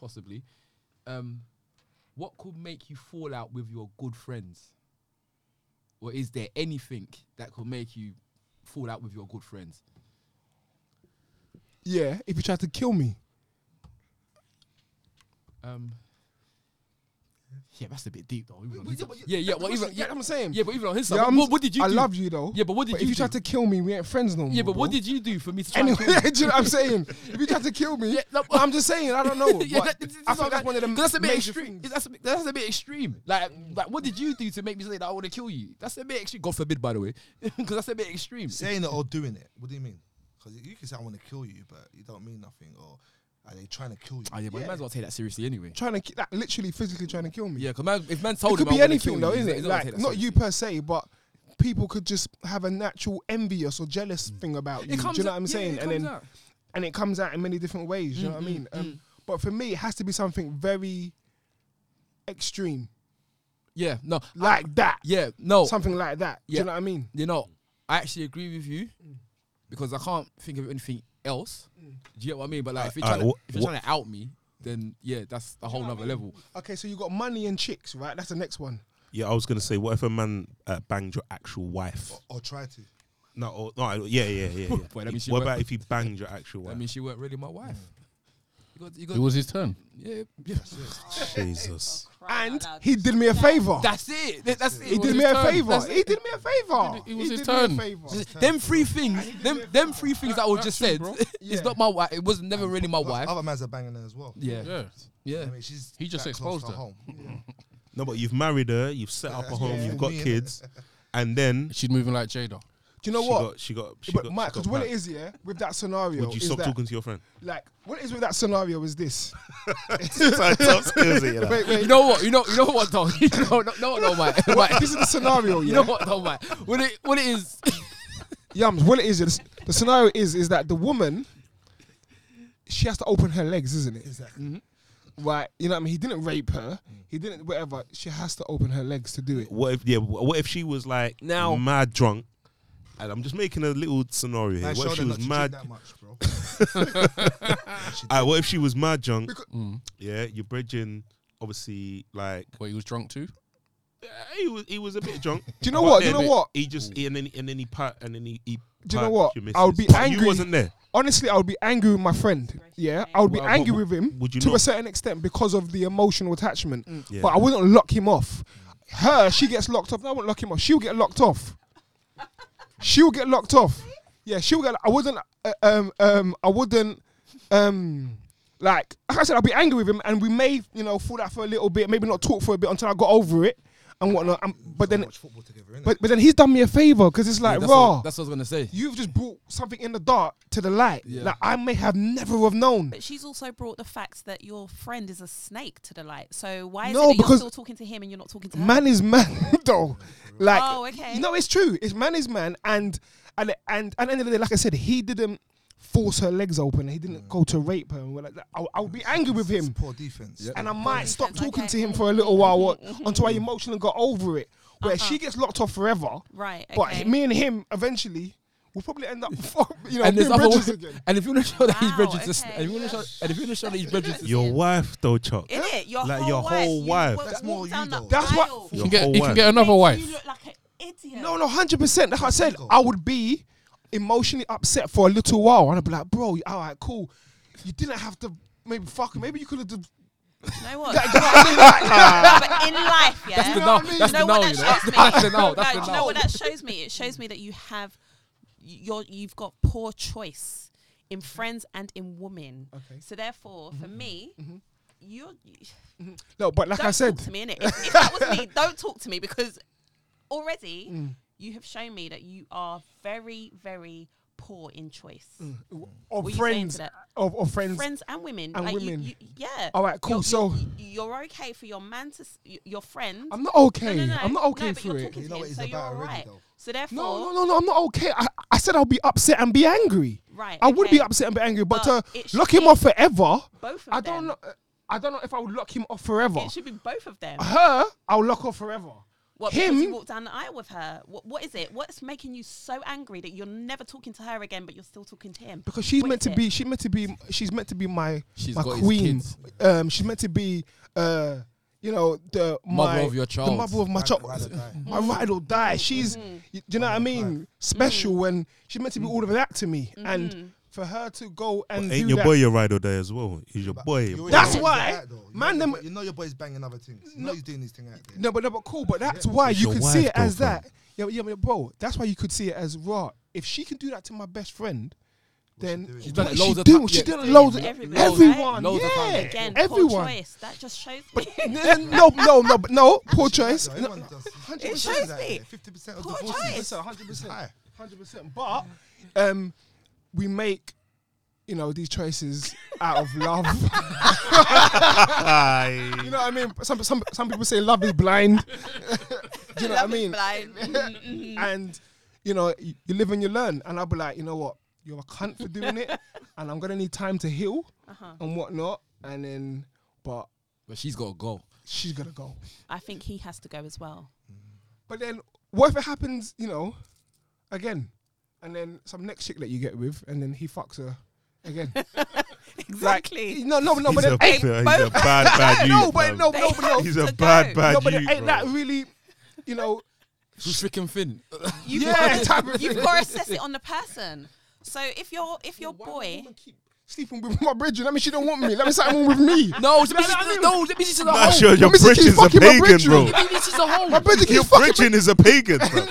Speaker 1: possibly. Um, what could make you fall out with your good friends? Or is there anything that could make you fall out with your good friends?
Speaker 3: Yeah, if you try to kill me,
Speaker 1: Um, yeah, that's a bit deep though. even on
Speaker 3: But-
Speaker 1: his-
Speaker 3: yeah, but-
Speaker 1: yeah, yeah, well,
Speaker 3: That's
Speaker 1: even,
Speaker 3: what
Speaker 1: yeah,
Speaker 3: I'm saying.
Speaker 1: yeah, but even on his side,
Speaker 3: Yeah,
Speaker 1: what,
Speaker 3: I'm-
Speaker 1: what, what did you
Speaker 3: I
Speaker 1: do?
Speaker 3: love you though.
Speaker 1: Yeah, but what did
Speaker 3: But
Speaker 1: you
Speaker 3: if you
Speaker 1: do?
Speaker 3: try to kill me, we ain't friends no more.
Speaker 1: yeah, but what
Speaker 3: bro.
Speaker 1: did you do for me to try
Speaker 3: Anyway,
Speaker 1: and kill you?
Speaker 3: do you know what I'm saying? If you try to kill me,
Speaker 1: Yeah, no,
Speaker 3: but I'm just saying, I don't know.
Speaker 1: yeah,
Speaker 3: but
Speaker 1: that- this
Speaker 3: I
Speaker 1: not
Speaker 3: think that's
Speaker 1: that-
Speaker 3: one of the
Speaker 1: 'cause that's a bit
Speaker 3: major
Speaker 1: extreme.
Speaker 3: things.
Speaker 1: That's a, bit- that's a bit extreme. Like, like, what did you do to make me say that I want to kill you? That's a bit extreme. God forbid, by the way, because that's a bit extreme.
Speaker 6: Saying it or doing it. What do you mean? Because you can say I want to kill you, but you don't mean nothing. Or Are they trying to kill you?
Speaker 1: Oh, yeah, but you might as well take that seriously anyway.
Speaker 3: trying to ki- like literally physically trying to kill me.
Speaker 1: Yeah, because man, if man
Speaker 3: it
Speaker 1: told
Speaker 3: could
Speaker 1: him
Speaker 3: be
Speaker 1: I wanna
Speaker 3: anything
Speaker 1: kill
Speaker 3: though,
Speaker 1: you,
Speaker 3: isn't
Speaker 1: he's
Speaker 3: it?
Speaker 1: not gonna
Speaker 3: Like
Speaker 1: take that
Speaker 3: not you
Speaker 1: seriously.
Speaker 3: per se, but people could just have a natural envious or jealous thing about you.
Speaker 1: It
Speaker 3: Do
Speaker 1: comes
Speaker 3: you know
Speaker 1: out-
Speaker 3: what I'm
Speaker 1: yeah,
Speaker 3: saying?
Speaker 1: it
Speaker 3: and
Speaker 1: comes
Speaker 3: then
Speaker 1: out.
Speaker 3: and it comes out in many different ways. You know
Speaker 1: Mm,
Speaker 3: what I mean?
Speaker 1: mm,
Speaker 3: Um, But for me, it has to be something very extreme,
Speaker 1: Yeah, no,
Speaker 3: like that.
Speaker 1: yeah, no.
Speaker 3: Something like that. Do
Speaker 1: Yeah.
Speaker 3: you know what I mean?
Speaker 1: you know, I actually agree with you because I can't think of anything else. Do you get what I mean? But like, if you're,
Speaker 2: Uh,
Speaker 1: trying, to, if you're
Speaker 2: wha-
Speaker 1: trying to out me, then yeah, that's a whole nother level.
Speaker 3: Okay, so you got money and chicks, right? That's the next one.
Speaker 2: Yeah, I was gonna say, what if a man uh, banged your actual wife?
Speaker 6: Or try to.
Speaker 2: No, or, no, yeah, yeah, yeah. yeah.
Speaker 1: Boy, that means she
Speaker 2: what
Speaker 1: worked-
Speaker 2: about if he banged your actual wife?
Speaker 1: I
Speaker 2: wife?
Speaker 1: mean, she weren't really my wife. You got, you got,
Speaker 4: It was his turn.
Speaker 1: yeah, yeah.
Speaker 2: Jesus.
Speaker 3: And he did me a favor.
Speaker 1: That's it. That- That's it.
Speaker 3: He
Speaker 1: It was
Speaker 3: did me a favor. He did me a favor.
Speaker 4: It was his turn.
Speaker 3: favor.
Speaker 1: Them three things, them them three things that I was just said,
Speaker 3: Yeah.
Speaker 1: it's not my wife. It was never really my wife.
Speaker 6: Other mans are banging her as well.
Speaker 1: Yeah,
Speaker 4: Yeah.
Speaker 1: yeah.
Speaker 6: I mean, she's
Speaker 4: He just exposed her.
Speaker 6: home.
Speaker 2: No, but you've married her, you've set up a home,
Speaker 6: yeah,
Speaker 2: you've got kids, and then
Speaker 4: She's moving like Jada.
Speaker 3: Do you know
Speaker 2: she
Speaker 3: what?
Speaker 2: got she got she
Speaker 3: but
Speaker 2: got,
Speaker 3: Mike, because what it
Speaker 2: back.
Speaker 3: is, yeah, with that scenario,
Speaker 2: Would you stop
Speaker 3: that,
Speaker 2: talking to your friend?
Speaker 3: like, what it is with that scenario is this.
Speaker 2: Top you know.
Speaker 3: wait, wait.
Speaker 1: You know what? You know. You know what, Tom? You know, no, no, no, Mike.
Speaker 3: What-
Speaker 1: Mike.
Speaker 3: this is the scenario,
Speaker 1: You know what, though, Mike? What it, what it is?
Speaker 3: Yums, what it is, is the scenario is is that the woman, she has to open her legs, isn't it?
Speaker 6: Exactly. Mm-hmm.
Speaker 3: Right, you know what I mean? He didn't rape her. He didn't whatever. She has to open her legs to do it.
Speaker 2: What if yeah? What if she was like
Speaker 1: Now-
Speaker 2: mad drunk? And I'm just making a little scenario here.
Speaker 6: Man,
Speaker 2: What if she was mad?
Speaker 6: that much, bro.
Speaker 2: Alright, what if she was mad drunk?
Speaker 4: Mm.
Speaker 2: Yeah, you're bridging. Obviously, like
Speaker 4: But he was drunk too.
Speaker 2: uh, he was he was a bit drunk.
Speaker 3: Do you know
Speaker 2: But
Speaker 3: what? Do you
Speaker 2: then
Speaker 3: know what?
Speaker 2: He just he, and then and then he pat and then he. he
Speaker 3: Do you know
Speaker 2: pat
Speaker 3: what?
Speaker 2: your
Speaker 3: I would be.
Speaker 2: But
Speaker 3: angry-
Speaker 2: You wasn't there.
Speaker 3: Honestly, I would be angry with my friend. Yeah, I would be
Speaker 2: Well,
Speaker 3: angry
Speaker 2: but
Speaker 3: with him
Speaker 2: would you
Speaker 3: to a certain extent because of the emotional attachment.
Speaker 2: Yeah.
Speaker 3: But I wouldn't lock him off. Her, she gets locked off. I won't lock him off. She'll get locked off. She'll get locked off. Yeah, she'll get. I wouldn't. Uh, um. Um. I wouldn't. Um. Like, like I said, I'll be angry with him, and we may, you know, fall out for a little bit, maybe not talk for a bit until I got over it and whatnot. Um, but then,
Speaker 6: watch football together, innit?
Speaker 3: but but then he's done me a favor because it's like
Speaker 1: that's,
Speaker 3: raw.
Speaker 1: what, that's what I was gonna say.
Speaker 3: You've just brought something in the dark to the light
Speaker 1: Yeah.
Speaker 3: that I may have never have known.
Speaker 5: But she's also brought the fact that your friend is a snake to the light. So why is
Speaker 3: No,
Speaker 5: it that you're still talking to him and you're not talking to her?
Speaker 3: Man is man, though. Like,
Speaker 5: Oh, okay.
Speaker 3: No, it's true. It's man is man, and and and at the end of the day, like I said, he didn't force her legs open. He didn't go to rape her. And we're like that. I, I would be angry with
Speaker 6: It's
Speaker 3: him,
Speaker 6: poor defense.
Speaker 3: and I might stop talking
Speaker 5: okay.
Speaker 3: to him for a little while what, until I emotionally got over it. Where
Speaker 5: Uh-huh.
Speaker 3: she gets locked off forever,
Speaker 5: Right. Okay.
Speaker 3: but me and him eventually we'll probably end up, you know,
Speaker 1: and
Speaker 3: being bridges
Speaker 1: ways.
Speaker 3: again.
Speaker 1: And if you want to show that he's
Speaker 5: Wow,
Speaker 1: registered, to,
Speaker 5: okay.
Speaker 1: and if you want to show, and if you want to show that he's registered, to-
Speaker 2: Your wife though, Chuck.
Speaker 5: In it, your
Speaker 2: Like
Speaker 5: whole
Speaker 2: your
Speaker 5: wife.
Speaker 2: whole
Speaker 5: you
Speaker 2: wife.
Speaker 6: That's
Speaker 5: walk
Speaker 6: more you
Speaker 5: down
Speaker 6: though.
Speaker 3: That's what-
Speaker 5: aisle.
Speaker 4: He can get,
Speaker 2: whole
Speaker 4: he can get another wife.
Speaker 5: You look like an idiot.
Speaker 3: No, no, hundred percent. Like I said, I would be emotionally upset for a little while, and I'd be like, "Bro, all right, cool. You didn't have to maybe fuck. Maybe you could have." done
Speaker 5: You know what?
Speaker 3: that, you know what I mean? Like,
Speaker 5: but in life, yeah.
Speaker 1: that's the no.
Speaker 3: what I mean?
Speaker 1: That's
Speaker 5: you
Speaker 1: the
Speaker 5: know
Speaker 1: no.
Speaker 5: what
Speaker 1: You
Speaker 5: that
Speaker 1: know,
Speaker 5: shows me?
Speaker 1: that's the no. That's the
Speaker 5: do you know what that shows me? It shows me that you have you're you've got poor choice in friends and in women.
Speaker 3: Okay.
Speaker 5: So therefore, for mm-hmm. me, mm-hmm. you're mm-hmm.
Speaker 3: no, but like
Speaker 5: don't
Speaker 3: I said,
Speaker 5: talk to me, innit? If, if that was me, don't talk to me because already
Speaker 3: Mm.
Speaker 5: You have shown me that you are very, very poor in choice.
Speaker 3: of
Speaker 5: What are you saying
Speaker 3: friends, of, of friends.
Speaker 5: Friends and women,
Speaker 3: and
Speaker 5: like
Speaker 3: women.
Speaker 5: You, yeah.
Speaker 3: All right, cool.
Speaker 5: You're,
Speaker 3: So
Speaker 5: you're, you're okay for your man to s- y- your friend.
Speaker 3: I'm not okay.
Speaker 5: No, no, no.
Speaker 3: I'm not okay
Speaker 5: but
Speaker 3: for
Speaker 5: you're
Speaker 3: it.
Speaker 6: You know
Speaker 5: him,
Speaker 6: what he's
Speaker 5: so you're
Speaker 6: already,
Speaker 5: alright.
Speaker 6: though.
Speaker 5: So therefore,
Speaker 3: No, no, no, no. I'm not okay. I, I said I'll be upset and be angry.
Speaker 5: right?
Speaker 3: I would be upset and be angry, but,
Speaker 5: But
Speaker 3: to lock him off forever,
Speaker 5: Both of
Speaker 3: I don't know. Uh, I don't know if I would lock him off forever.
Speaker 5: It should be both of them.
Speaker 3: Her, I'll lock off forever.
Speaker 5: What, because
Speaker 3: him-
Speaker 5: you walked down the aisle with her. What, what is it? What's making you so angry that you're never talking to her again, but you're still talking to him?
Speaker 3: because she's
Speaker 5: What
Speaker 3: meant to
Speaker 5: it?
Speaker 3: be she's meant to be she's meant to be my
Speaker 1: She's
Speaker 3: my queen um she's meant to be uh you know the
Speaker 1: Mother
Speaker 3: my,
Speaker 1: of your child, the
Speaker 3: mother of my child
Speaker 6: ride or
Speaker 3: my ride or die she's
Speaker 5: Mm-hmm.
Speaker 3: y- do you know what I mean special and she's meant to be all of that to me
Speaker 5: Mm-hmm.
Speaker 3: and for her to go and
Speaker 2: Ain't
Speaker 3: do
Speaker 2: your
Speaker 3: that,
Speaker 2: boy your ride or die as well? He's your
Speaker 6: But
Speaker 2: boy.
Speaker 6: you always
Speaker 3: That's
Speaker 6: know
Speaker 3: why,
Speaker 6: he's like that, though. You
Speaker 3: man,
Speaker 6: know
Speaker 3: them-
Speaker 6: you know your boy's banging other things. You know he's doing these things out there.
Speaker 3: no but no but cool but that's why
Speaker 2: It's
Speaker 3: you
Speaker 2: your
Speaker 3: could see it as
Speaker 2: though,
Speaker 3: that yeah but- yeah but bro that's why you could see it as raw if she can do that to my best friend then
Speaker 6: doing? She's
Speaker 1: done it
Speaker 3: is
Speaker 1: loads of
Speaker 3: doing?
Speaker 1: ti-
Speaker 3: She
Speaker 1: yeah.
Speaker 3: done it loads of
Speaker 5: Everybody,
Speaker 3: everyone
Speaker 1: Loads of
Speaker 3: yeah.
Speaker 5: Again,
Speaker 3: everyone
Speaker 5: poor choice. That just shows me.
Speaker 3: no, no, no, but no, poor choice.
Speaker 6: No, everyone does.
Speaker 5: It shows me.
Speaker 6: Fifty percent of
Speaker 5: Poor
Speaker 6: divorces.
Speaker 5: choice.
Speaker 3: hundred
Speaker 6: It's high.
Speaker 3: hundred percent. But um, we make you know, these choices out of love. you know what I mean? Some some some people say love is blind. Do you know what I mean?
Speaker 5: Blind. Mhm.
Speaker 3: And you know, you, you live and you learn. And I'll be like, you know what? You're a cunt for doing it, and I'm gonna need time to heal
Speaker 5: uh-huh.
Speaker 3: and whatnot. And then, but
Speaker 1: But she's got to go.
Speaker 3: She's gotta go.
Speaker 5: I think he has to go as well.
Speaker 3: But then, what if it happens? You know, again, and then some next chick that you get with, and then he fucks her again.
Speaker 5: Exactly.
Speaker 3: Like, no, no, no,
Speaker 2: he's,
Speaker 3: but
Speaker 2: a,
Speaker 3: then,
Speaker 5: Hey,
Speaker 2: he's a
Speaker 5: both-
Speaker 2: bad, bad
Speaker 3: no,
Speaker 2: youth,
Speaker 3: but no, no, but no,
Speaker 2: He's
Speaker 5: to
Speaker 2: a
Speaker 5: go.
Speaker 2: bad, bad
Speaker 3: no, but
Speaker 2: youth,
Speaker 3: ain't that really, you know?
Speaker 1: She's freaking thin.
Speaker 5: You've
Speaker 3: Yeah,
Speaker 5: got,
Speaker 3: type of
Speaker 5: you've got to assess it on the person. So if your if your boy,
Speaker 3: sleeping with my brethren. That means she don't want me. Let me something with me.
Speaker 1: No,
Speaker 3: You
Speaker 1: that
Speaker 3: know
Speaker 1: means
Speaker 3: what I
Speaker 1: she's,
Speaker 3: mean?
Speaker 1: no, that means she's a
Speaker 2: Nah,
Speaker 1: hoe.
Speaker 2: sure, your
Speaker 3: Let me see, keep
Speaker 2: bridge is a pagan, bro.
Speaker 1: That means she's a hoe.
Speaker 3: My brethren
Speaker 2: Your bridging is a pagan, bro.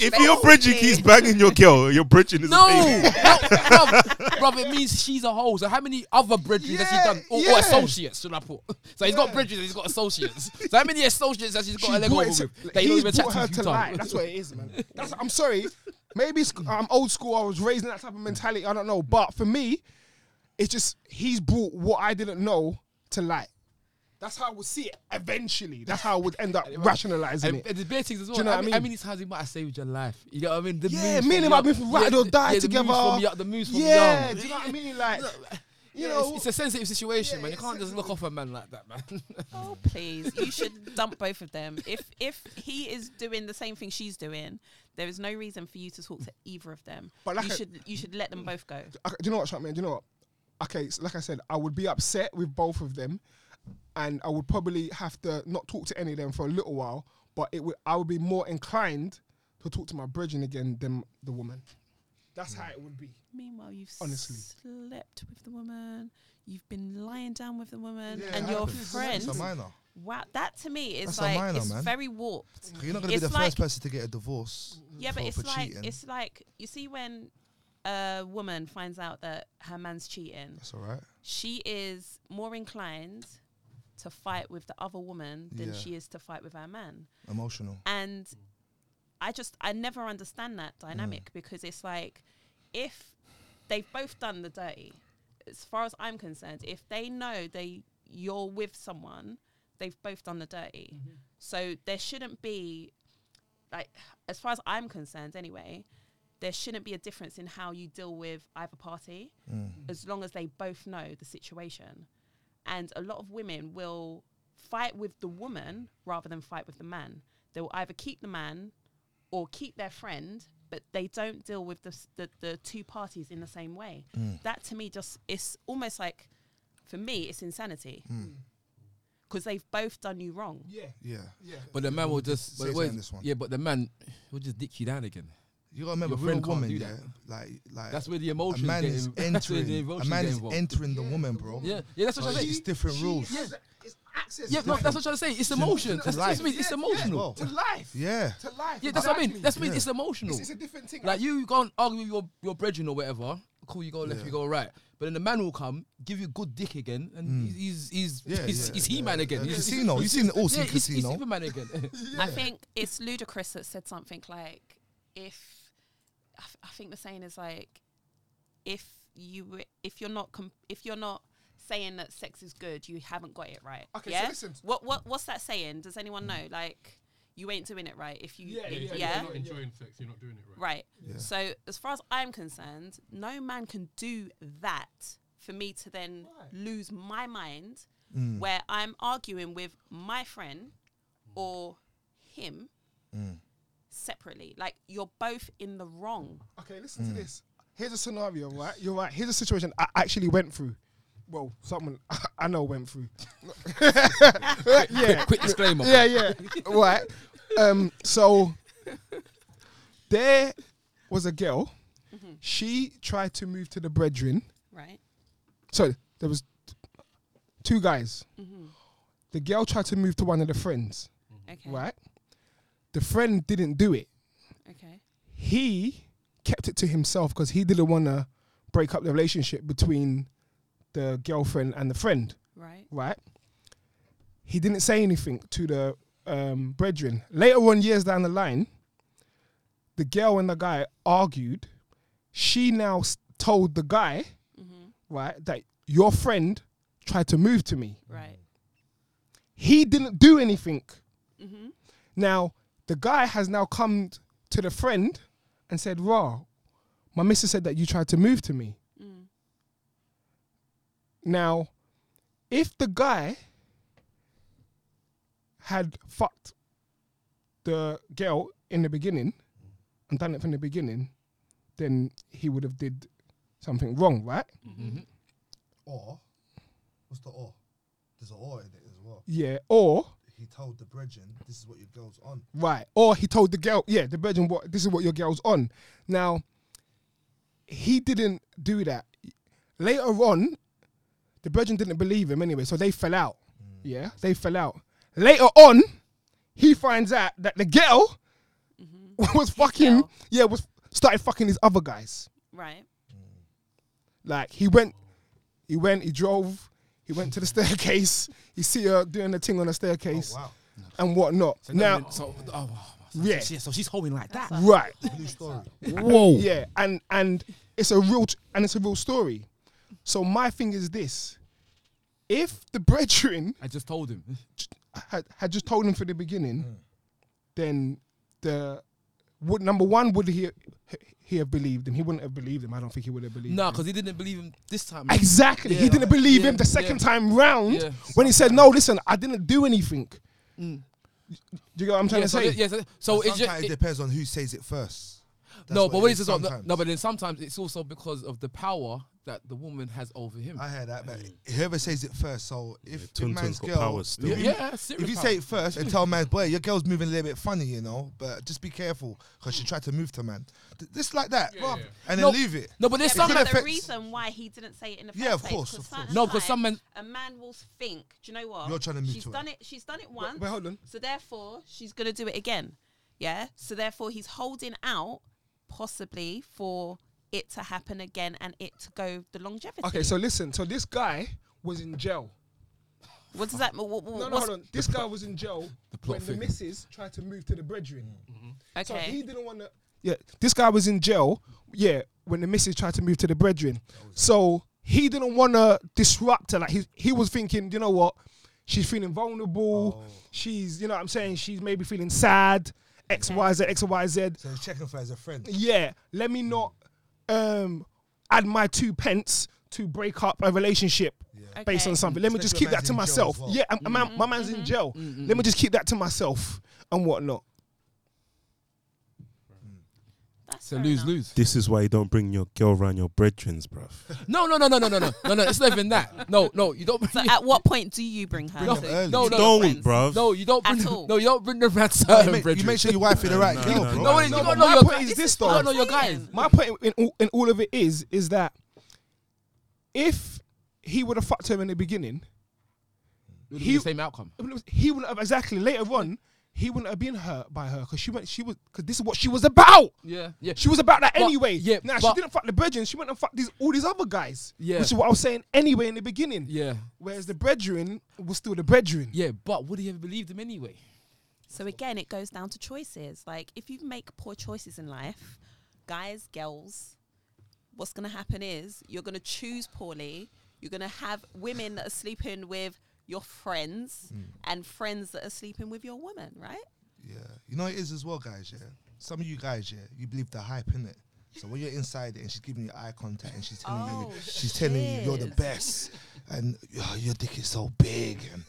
Speaker 2: If your bridging keeps banging your girl, your bridging is
Speaker 1: No, no, bruv, bruv, it means she's a hoe. So how many other bridges has he done? Or, or associates, should I put? So he's got bridges and he's got associates. So how many associates has he got a leg over with? That
Speaker 3: he's brought her to light. That's what it is, man. That's, I'm sorry. Maybe I'm old school. I was raised in that type of mentality. I don't know. But for me, it's just he's brought what I didn't know to light. That's how I would see it eventually. That's how I would end up rationalizing it.
Speaker 1: and the bad things as well.
Speaker 3: Do you know
Speaker 1: how,
Speaker 3: what I
Speaker 1: many- how
Speaker 3: mean?
Speaker 1: many times he might have saved your life? You know what I mean? The
Speaker 3: Yeah, me and him
Speaker 1: young-
Speaker 3: have been ride or
Speaker 1: the-
Speaker 3: die
Speaker 1: yeah, the
Speaker 3: together.
Speaker 1: moves from young- The moves from
Speaker 3: yeah,
Speaker 1: young.
Speaker 3: do you know what I mean? Like, you
Speaker 1: Yeah,
Speaker 3: know,
Speaker 1: it's, it's a sensitive situation,
Speaker 3: Yeah,
Speaker 1: man. You can't just look off a man like that, man.
Speaker 5: oh please, you should dump both of them. If if he is doing the same thing she's doing, there is no reason for you to talk to either of them.
Speaker 3: But like
Speaker 5: you
Speaker 3: I-
Speaker 5: should you should let them both go.
Speaker 3: Okay, do you know what, man? Do you know what? Okay, so like I said, I would be upset with both of them, and I would probably have to not talk to any of them for a little while. But it would, I would be more inclined to talk to my brethren again than the woman. That's how it would be.
Speaker 5: Meanwhile, you've
Speaker 3: Honestly.
Speaker 5: slept with the woman. You've been lying down with the woman,
Speaker 3: Yeah,
Speaker 5: and your
Speaker 3: happens.
Speaker 5: friends.
Speaker 6: It's a minor.
Speaker 5: Wow, that to me is
Speaker 6: That's
Speaker 5: like
Speaker 6: minor,
Speaker 5: it's
Speaker 6: man.
Speaker 5: very warped.
Speaker 6: You're not gonna
Speaker 5: It's
Speaker 6: be the
Speaker 5: like-
Speaker 6: first person to get a divorce.
Speaker 5: Yeah, but it's
Speaker 6: for
Speaker 5: like
Speaker 6: cheating.
Speaker 5: it's like you see when a woman finds out that her man's cheating,
Speaker 6: That's all right.
Speaker 5: she is more inclined to fight with the other woman than
Speaker 6: Yeah.
Speaker 5: she is to fight with her man.
Speaker 6: Emotional.
Speaker 5: And I just I never understand that dynamic because it's like if they've both done the dirty, as far as I'm concerned, if they know they you're with someone, they've both done the dirty. So there shouldn't be like as far as I'm concerned anyway, there shouldn't be a difference in how you deal with either party
Speaker 6: Mm.
Speaker 5: as long as they both know the situation. And a lot of women will fight with the woman rather than fight with the man. They will either keep the man or keep their friend, but they don't deal with the, the, the two parties in the same way.
Speaker 6: Mm.
Speaker 5: That to me just it's almost like for me it's insanity
Speaker 6: Mm.
Speaker 5: because they've both done you wrong.
Speaker 3: Yeah,
Speaker 6: Yeah.
Speaker 3: yeah.
Speaker 1: But the man will just. But wait,
Speaker 6: this one.
Speaker 1: yeah, but the man will just dick you down again.
Speaker 6: You gotta remember,
Speaker 1: Your
Speaker 6: with a
Speaker 1: friend can't
Speaker 6: woman,
Speaker 1: do
Speaker 6: yeah,
Speaker 1: that.
Speaker 6: like, like
Speaker 1: That's where the
Speaker 6: a man
Speaker 1: get
Speaker 6: is
Speaker 1: in- that's where
Speaker 6: entering.
Speaker 1: the
Speaker 6: A man
Speaker 1: get
Speaker 6: is
Speaker 1: involved.
Speaker 6: entering the woman, bro.
Speaker 1: Yeah, yeah, that's what I'm
Speaker 6: it's
Speaker 1: saying.
Speaker 6: different rules.
Speaker 3: She has- it's access
Speaker 1: Yeah,
Speaker 3: to
Speaker 1: no, that's what I'm trying to say. It's emotion. That's,
Speaker 6: life.
Speaker 1: that's what I mean. It's
Speaker 3: Yeah,
Speaker 1: emotional.
Speaker 6: Well,
Speaker 3: to life.
Speaker 6: Yeah.
Speaker 3: To life.
Speaker 1: Yeah, that's what I mean. That's what I mean. It's emotional.
Speaker 3: It's, it's a different thing.
Speaker 1: Like you go and argue with your your brethren or whatever. Cool, you go left,
Speaker 6: Yeah.
Speaker 1: you go right. But then the man will come, give you a good dick again, and
Speaker 6: Mm.
Speaker 1: he's he's
Speaker 6: Yeah,
Speaker 1: he's,
Speaker 6: yeah,
Speaker 1: he's
Speaker 6: yeah.
Speaker 1: he man again. He's-
Speaker 6: casino.
Speaker 1: he's-
Speaker 6: You've seen it all,
Speaker 1: yeah,
Speaker 6: seen
Speaker 1: he's, he's
Speaker 6: casino.
Speaker 1: Superman again.
Speaker 5: I think it's ludicrous that said something like if I, f- I think the saying is like if you w- if you're not com- if you're not saying that sex is good, you haven't got it right.
Speaker 3: Okay, so
Speaker 5: yeah.
Speaker 3: listen.
Speaker 5: What what what's that saying? Does anyone know? Like you ain't doing it right if you
Speaker 3: Yeah,
Speaker 5: yeah.
Speaker 3: yeah,
Speaker 4: If
Speaker 3: yeah.
Speaker 4: you're not enjoying sex, you're not doing it right.
Speaker 5: Right.
Speaker 6: Yeah.
Speaker 5: So as far as I'm concerned, no man can do that for me to then
Speaker 3: Right.
Speaker 5: lose my mind
Speaker 6: Mm.
Speaker 5: where I'm arguing with my friend or him
Speaker 6: Mm.
Speaker 5: Separately. Like you're both in the wrong.
Speaker 3: Okay, listen to this. Here's a scenario, right? You're right. Here's a situation I actually went through. Well, someone I know went through. yeah,
Speaker 1: Quick disclaimer.
Speaker 3: yeah, yeah. right. Um. So there was a girl. She tried to move to the brethren.
Speaker 5: Right.
Speaker 3: So there was t- two guys.
Speaker 5: Mm-hmm.
Speaker 3: The girl tried to move to one of the friends.
Speaker 5: Okay.
Speaker 3: Right. The friend didn't do it.
Speaker 5: Okay.
Speaker 3: he kept it to himself because he didn't want to break up the relationship between the girlfriend and the friend,
Speaker 5: Right.
Speaker 3: right? He didn't say anything to the um, brethren. Later on, years down the line, the girl and the guy argued. She now told the guy
Speaker 5: Mm-hmm.
Speaker 3: right, that your friend tried to move to me.
Speaker 5: Right.
Speaker 3: He didn't do anything.
Speaker 5: Mm-hmm.
Speaker 3: Now, the guy has now come to the friend and said, Raw, my missus said that you tried to move to me.
Speaker 5: Mm.
Speaker 3: Now, if the guy had fucked the girl in the beginning and done it from the beginning, then he would have did something wrong, right?
Speaker 6: Or, what's the or? There's an or in it as well.
Speaker 3: Yeah. Or
Speaker 6: He told the brethren, this is what your girl's on.
Speaker 3: Right. Or he told the girl, yeah, the virgin, what this is what your girl's on. Now, he didn't do that. Later on, the virgin didn't believe him anyway, so they fell out. Mm. Yeah, they fell out. Later on, he finds out that the girl mm-hmm. was fucking,
Speaker 5: girl.
Speaker 3: yeah, was started fucking these other guys.
Speaker 5: Right. Mm.
Speaker 3: Like he went, he went, he drove, he went to the staircase. You see her doing the thing on the staircase
Speaker 6: Oh, wow.
Speaker 3: and whatnot.
Speaker 1: So
Speaker 3: now,
Speaker 1: then- so oh, so
Speaker 3: Yeah.
Speaker 1: she- so she's holding like that.
Speaker 3: right.
Speaker 6: New story.
Speaker 1: Whoa.
Speaker 3: Yeah, and and it's a real and it's a real story. So my thing is this: if the brethren
Speaker 1: I just told him.
Speaker 3: had, had just told him from the beginning, then the would number one would he he have believed him? He wouldn't have believed him. I don't think he would have believed. Him.
Speaker 1: No, because he didn't believe him this time.
Speaker 3: exactly, he didn't believe
Speaker 1: Yeah,
Speaker 3: him the second
Speaker 1: yeah.
Speaker 3: time round
Speaker 1: Yeah.
Speaker 3: when he said, "No, listen, I didn't do anything."
Speaker 1: Mm.
Speaker 3: Do you get what I'm trying
Speaker 1: Yeah,
Speaker 3: to
Speaker 1: so,
Speaker 3: say?
Speaker 1: yeah, so, so
Speaker 6: But
Speaker 1: it's
Speaker 6: sometimes
Speaker 1: just
Speaker 6: it depends on who says it first. That's
Speaker 1: no, but what
Speaker 6: it
Speaker 1: is this? No, but then sometimes it's also because of the power that the woman has over him.
Speaker 6: I hear that, but mm. whoever says it first. So if
Speaker 2: Yeah,
Speaker 6: the man's girl,
Speaker 2: power still.
Speaker 6: if,
Speaker 1: yeah,
Speaker 6: you, if you
Speaker 1: power.
Speaker 6: say it first and tell man's boy, your girl's moving a little bit funny, you know, but just be careful because she tried to move to man. Th- Just like that, bruv, and then
Speaker 1: No,
Speaker 6: leave it.
Speaker 1: no, but there's
Speaker 5: Yeah,
Speaker 1: some
Speaker 5: but the reason why he didn't say it in the first
Speaker 6: Yeah, of
Speaker 5: place,
Speaker 6: course,
Speaker 5: 'cause
Speaker 6: of course.
Speaker 1: No, because some
Speaker 5: times
Speaker 1: men-
Speaker 5: a man will think, do you know what?
Speaker 6: You're trying to move
Speaker 5: she's
Speaker 6: to her.
Speaker 5: done it. She's done it once.
Speaker 3: wait, hold on.
Speaker 5: So therefore, she's gonna do it again. Yeah. So therefore, he's holding out, possibly for it to happen again and it to go the longevity.
Speaker 3: Okay, so listen. So this guy was in jail.
Speaker 5: what does that? What, what,
Speaker 3: No, no, hold on. This guy was in jail
Speaker 1: plot
Speaker 3: when the
Speaker 1: thickens.
Speaker 3: missus tried to move to the brethren. Mm-hmm. So
Speaker 5: Okay.
Speaker 3: he didn't want to. Yeah, this guy was in jail. Yeah, when the missus tried to move to the brethren. So he didn't want to disrupt her. Like he he was thinking, you know what? She's feeling vulnerable.
Speaker 6: Oh.
Speaker 3: She's, you know what I'm saying? She's maybe feeling sad. X, Y, Z, X, Y, Z.
Speaker 6: So he's checking for her as a friend.
Speaker 3: Yeah, let me not um add my two pence to break up a relationship
Speaker 6: Yeah.
Speaker 3: based
Speaker 5: Okay.
Speaker 3: on something. Let me just keep that to
Speaker 6: man's in jail
Speaker 3: myself.
Speaker 6: well.
Speaker 3: Yeah, a- a man, my man's in mm-hmm. jail. Mm-hmm. Let me just keep that to myself and whatnot.
Speaker 5: That's
Speaker 1: So
Speaker 5: fair
Speaker 1: lose
Speaker 5: enough.
Speaker 1: lose.
Speaker 2: This is why you don't bring your girl around your brethrens, bruv.
Speaker 1: No, no, no, no, no, no, no, no, no. It's not even that. No, no, you don't.
Speaker 5: So at what point do you bring her?
Speaker 6: Bring
Speaker 5: to-
Speaker 1: No, no,
Speaker 2: don't,
Speaker 5: friends?
Speaker 2: bruv.
Speaker 1: No, you don't
Speaker 5: At all.
Speaker 1: No, you don't bring the rat
Speaker 6: No,
Speaker 1: certain
Speaker 6: you, make, you make sure you wife is the right
Speaker 2: No,
Speaker 6: girl,
Speaker 2: no,
Speaker 6: bro.
Speaker 2: no.
Speaker 1: No, you
Speaker 3: No,
Speaker 1: got
Speaker 3: but my
Speaker 1: your
Speaker 3: point is this,
Speaker 1: You
Speaker 3: though.
Speaker 1: got to know your guys.
Speaker 3: My point in all, in all of it is is that if he would have fucked her in the beginning, He-
Speaker 1: the same outcome.
Speaker 3: he wouldn't have exactly later on. He wouldn't have been hurt by her because she went. She was because this is what she was about.
Speaker 1: Yeah, yeah.
Speaker 3: She was about that
Speaker 1: But-
Speaker 3: anyway.
Speaker 1: yeah,
Speaker 3: Now she didn't fuck the brethren. She went and fucked these all these other guys.
Speaker 1: Yeah.
Speaker 3: Which is what I was saying anyway in the beginning.
Speaker 1: Yeah,
Speaker 3: Whereas the brethren was still the brethren.
Speaker 1: yeah. But would he have believed him anyway?
Speaker 5: So again, it goes down to choices. Like if you make poor choices in life, guys, girls, what's gonna happen is you're gonna choose poorly. You're gonna have women that are sleeping with your friends and friends that are sleeping with your woman, right?
Speaker 6: Yeah, you know it is as well, guys. Yeah, some of you guys, yeah, you believe the hype in it. So when you're inside it and she's giving you eye contact and she's telling
Speaker 5: Oh,
Speaker 6: you, she's telling you you're the best, and oh, your dick is so big and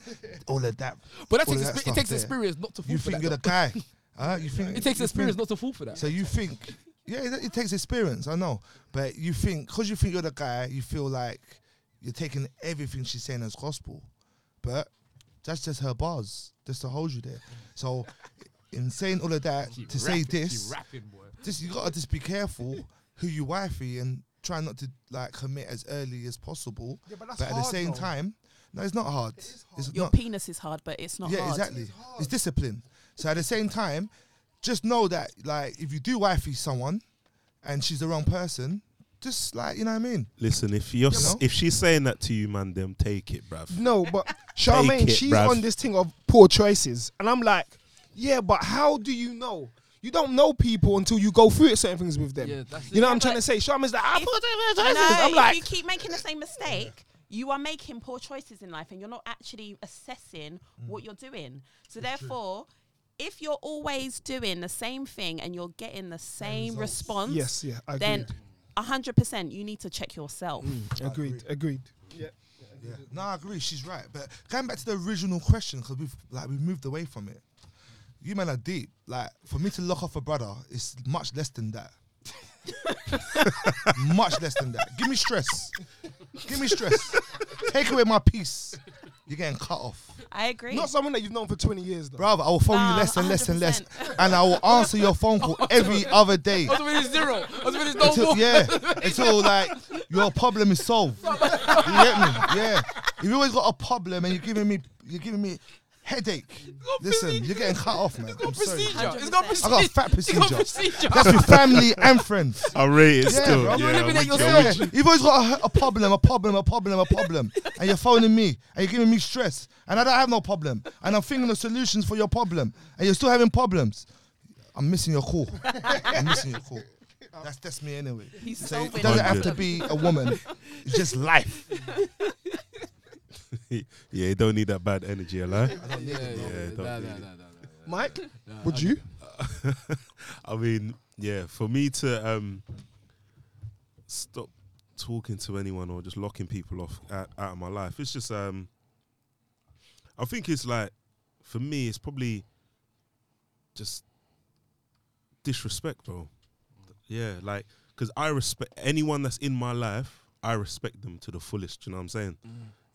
Speaker 6: all of that.
Speaker 1: But that
Speaker 6: all
Speaker 1: takes
Speaker 6: of
Speaker 1: expe- it takes
Speaker 6: there.
Speaker 1: experience not to fall
Speaker 6: You
Speaker 1: for
Speaker 6: think
Speaker 1: that.
Speaker 6: you're the guy? Uh, you think
Speaker 1: It takes experience
Speaker 6: think-
Speaker 1: not to fall for that.
Speaker 6: So you think, yeah, it, it takes experience. I know, but you think because you think you're the guy, you feel like you're taking everything she's saying as gospel, but that's just her bars, just to hold you there. So, in saying all of that,
Speaker 1: She
Speaker 6: to say
Speaker 1: rapping, she
Speaker 6: this,
Speaker 1: rapping,
Speaker 6: just you gotta just be careful who you wifey and try not to like commit as early as possible.
Speaker 3: Yeah, but that's
Speaker 6: but at the same
Speaker 3: though.
Speaker 6: time, no, it's not hard. It's
Speaker 5: Your
Speaker 6: not.
Speaker 5: penis is hard, but it's not
Speaker 6: yeah,
Speaker 5: hard.
Speaker 6: exactly. It's discipline. So at the same time, just know that like if you do wifey someone, and she's the wrong person, just like you know what I mean.
Speaker 2: Listen, if you're
Speaker 6: You
Speaker 2: s-
Speaker 6: know?
Speaker 2: if she's saying that to you, man, then take it, bruv.
Speaker 3: No, but Sharmaine,
Speaker 2: it,
Speaker 3: she's
Speaker 2: bruv.
Speaker 3: on this thing of poor choices, and I'm like, yeah, but how do you know? You don't know people until you go through certain things with them.
Speaker 1: Yeah, that's
Speaker 3: You know what I'm trying to say? Sharmaine's like, I
Speaker 5: if-
Speaker 3: put
Speaker 5: No,
Speaker 3: I'm
Speaker 5: if
Speaker 3: like,
Speaker 5: you keep making the same mistake, you are making poor choices in life and you're not actually assessing mm. what you're doing. So therefore, if you're always doing the same thing and you're getting the same response,
Speaker 3: yes, yeah, agreed.
Speaker 5: then hundred percent you need to check yourself.
Speaker 3: Mm, agreed, agreed. Yeah.
Speaker 6: Yeah. No, I agree. She's right. But going back to the original question, because we've like we've moved away from it. You men are deep. Like for me to lock off a brother, it's much less than that. much less than that. Give me stress. Give me stress. Take away my peace. You're getting cut off.
Speaker 5: I agree.
Speaker 3: Not someone that you've known for 20 years, though.
Speaker 6: Brother, I will phone
Speaker 5: Nah,
Speaker 6: you less and less and less.
Speaker 5: 100%.
Speaker 6: And I will answer your phone call every other day.
Speaker 1: I was when it's zero. I was when it's no
Speaker 6: Until,
Speaker 1: more.
Speaker 6: yeah, until like your problem is solved. You get me? Yeah. If you always got a problem and you're giving me, you're giving me headache. Listen, you're getting cut off, man. I'm sorry.
Speaker 1: Procedure. It's got procedure.
Speaker 6: I got a fat
Speaker 1: It's got
Speaker 6: procedure.
Speaker 1: procedure.
Speaker 6: That's with family and friends.
Speaker 2: I rate it
Speaker 6: Yeah,
Speaker 2: still.
Speaker 6: bro.
Speaker 2: Yeah,
Speaker 1: You're
Speaker 2: I'm
Speaker 1: eliminating
Speaker 2: with you, I'm
Speaker 1: yourself.
Speaker 2: with you.
Speaker 6: You've always got a, a problem, a problem, a problem, a problem, and you're phoning me and you're giving me stress, and I don't have no problem, and I'm thinking of solutions for your problem, and you're still having problems. I'm missing your call. I'm missing your call. That's that's me anyway.
Speaker 5: He's
Speaker 6: So it doesn't have to be a woman. It's just life.
Speaker 2: yeah, you don't need that bad energy, alive.
Speaker 1: Yeah, yeah,
Speaker 2: Yeah,
Speaker 1: yeah.
Speaker 2: don't
Speaker 1: Nah,
Speaker 2: need
Speaker 1: nah,
Speaker 2: it.
Speaker 1: nah, nah, nah,
Speaker 3: Mike, would you?
Speaker 2: I mean, yeah, for me to um stop talking to anyone or just locking people off out, out of my life, it's just um I think it's like for me, it's probably just disrespect, bro. Yeah, like because I respect anyone that's in my life. I respect them to the fullest. You know what I'm saying?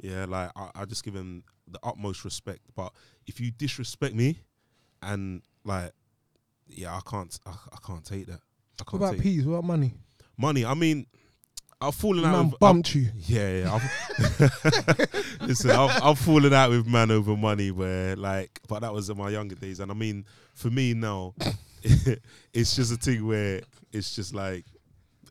Speaker 2: Yeah, like I, I just give him the utmost respect. But if you disrespect me, and like, yeah, I can't, I, I can't take that. I
Speaker 3: What
Speaker 2: can't
Speaker 3: about
Speaker 2: take
Speaker 3: peas? What about money?
Speaker 2: money. I mean, I've fallen out.
Speaker 3: Man bumped you.
Speaker 2: yeah, yeah. I've, listen, I've, I've fallen out with man over money, where like, but that was in my younger days, and I mean, for me now, it's just a thing where it's just like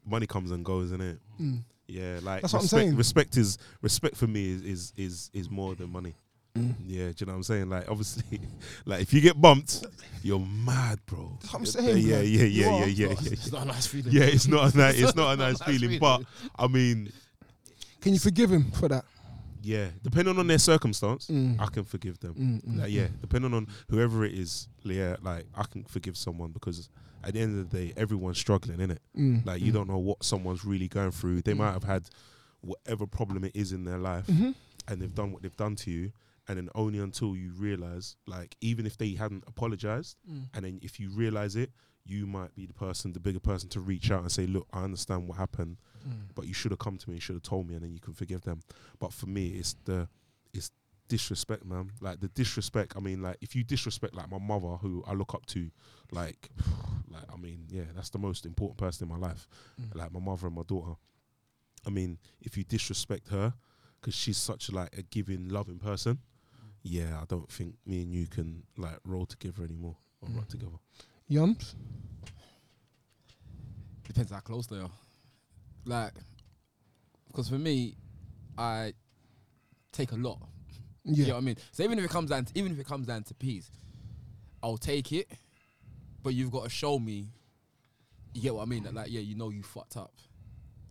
Speaker 2: money comes and goes, isn't it?
Speaker 3: Mm.
Speaker 2: Yeah, like
Speaker 3: That's what I'm
Speaker 2: respect,
Speaker 3: saying.
Speaker 2: Respect is respect for me is is is, is more than money.
Speaker 3: Mm.
Speaker 2: Yeah, do you know what I'm saying? Like, obviously, like if you get bumped, you're mad, bro.
Speaker 3: That's what I'm saying,
Speaker 2: Yeah,
Speaker 3: blood.
Speaker 2: yeah,
Speaker 3: You
Speaker 2: yeah, yeah, yeah, yeah,
Speaker 1: It's not a nice feeling.
Speaker 2: yeah. It's not a nice, it's not a nice feeling, but I mean,
Speaker 3: Can you forgive him for that?
Speaker 2: yeah, depending on their circumstance,
Speaker 3: Mm.
Speaker 2: I can forgive them.
Speaker 3: Mm, mm,
Speaker 2: Like, yeah, depending on whoever it is, yeah, like I can forgive someone because at the end of the day, everyone's struggling, innit?
Speaker 3: Mm,
Speaker 2: Like you
Speaker 3: mm.
Speaker 2: don't know what someone's really going through. They
Speaker 3: Mm.
Speaker 2: might have had whatever problem it is in their life,
Speaker 3: Mhm.
Speaker 2: and they've done what they've done to you, and then only until you realize, like, even if they hadn't apologized,
Speaker 3: Mm.
Speaker 2: and then if you realize it, you might be the person, the bigger person, to reach out and say, "Look, I understand what happened,
Speaker 3: Mm.
Speaker 2: but you should have come to me, you should have told me, and then you can forgive them." But for me, it's the it's disrespect, man. Like the disrespect. I mean, like if you disrespect like my mother, who I look up to, like, like I mean, yeah, that's the most important person in my life.
Speaker 3: Mm.
Speaker 2: Like my mother and my daughter. I mean, if you disrespect her, because she's such like a giving, loving person, yeah, I don't think me and you can like roll together anymore or rock
Speaker 3: Mm.
Speaker 2: together.
Speaker 3: Yums?
Speaker 1: Depends how close they are. Like, because for me, I take a lot.
Speaker 3: Yeah.
Speaker 1: You know what I mean? So even if it comes down, to, even if it comes down to peas, I'll take it. But you've got to show me. You get what I mean? That like, yeah, you know you fucked up.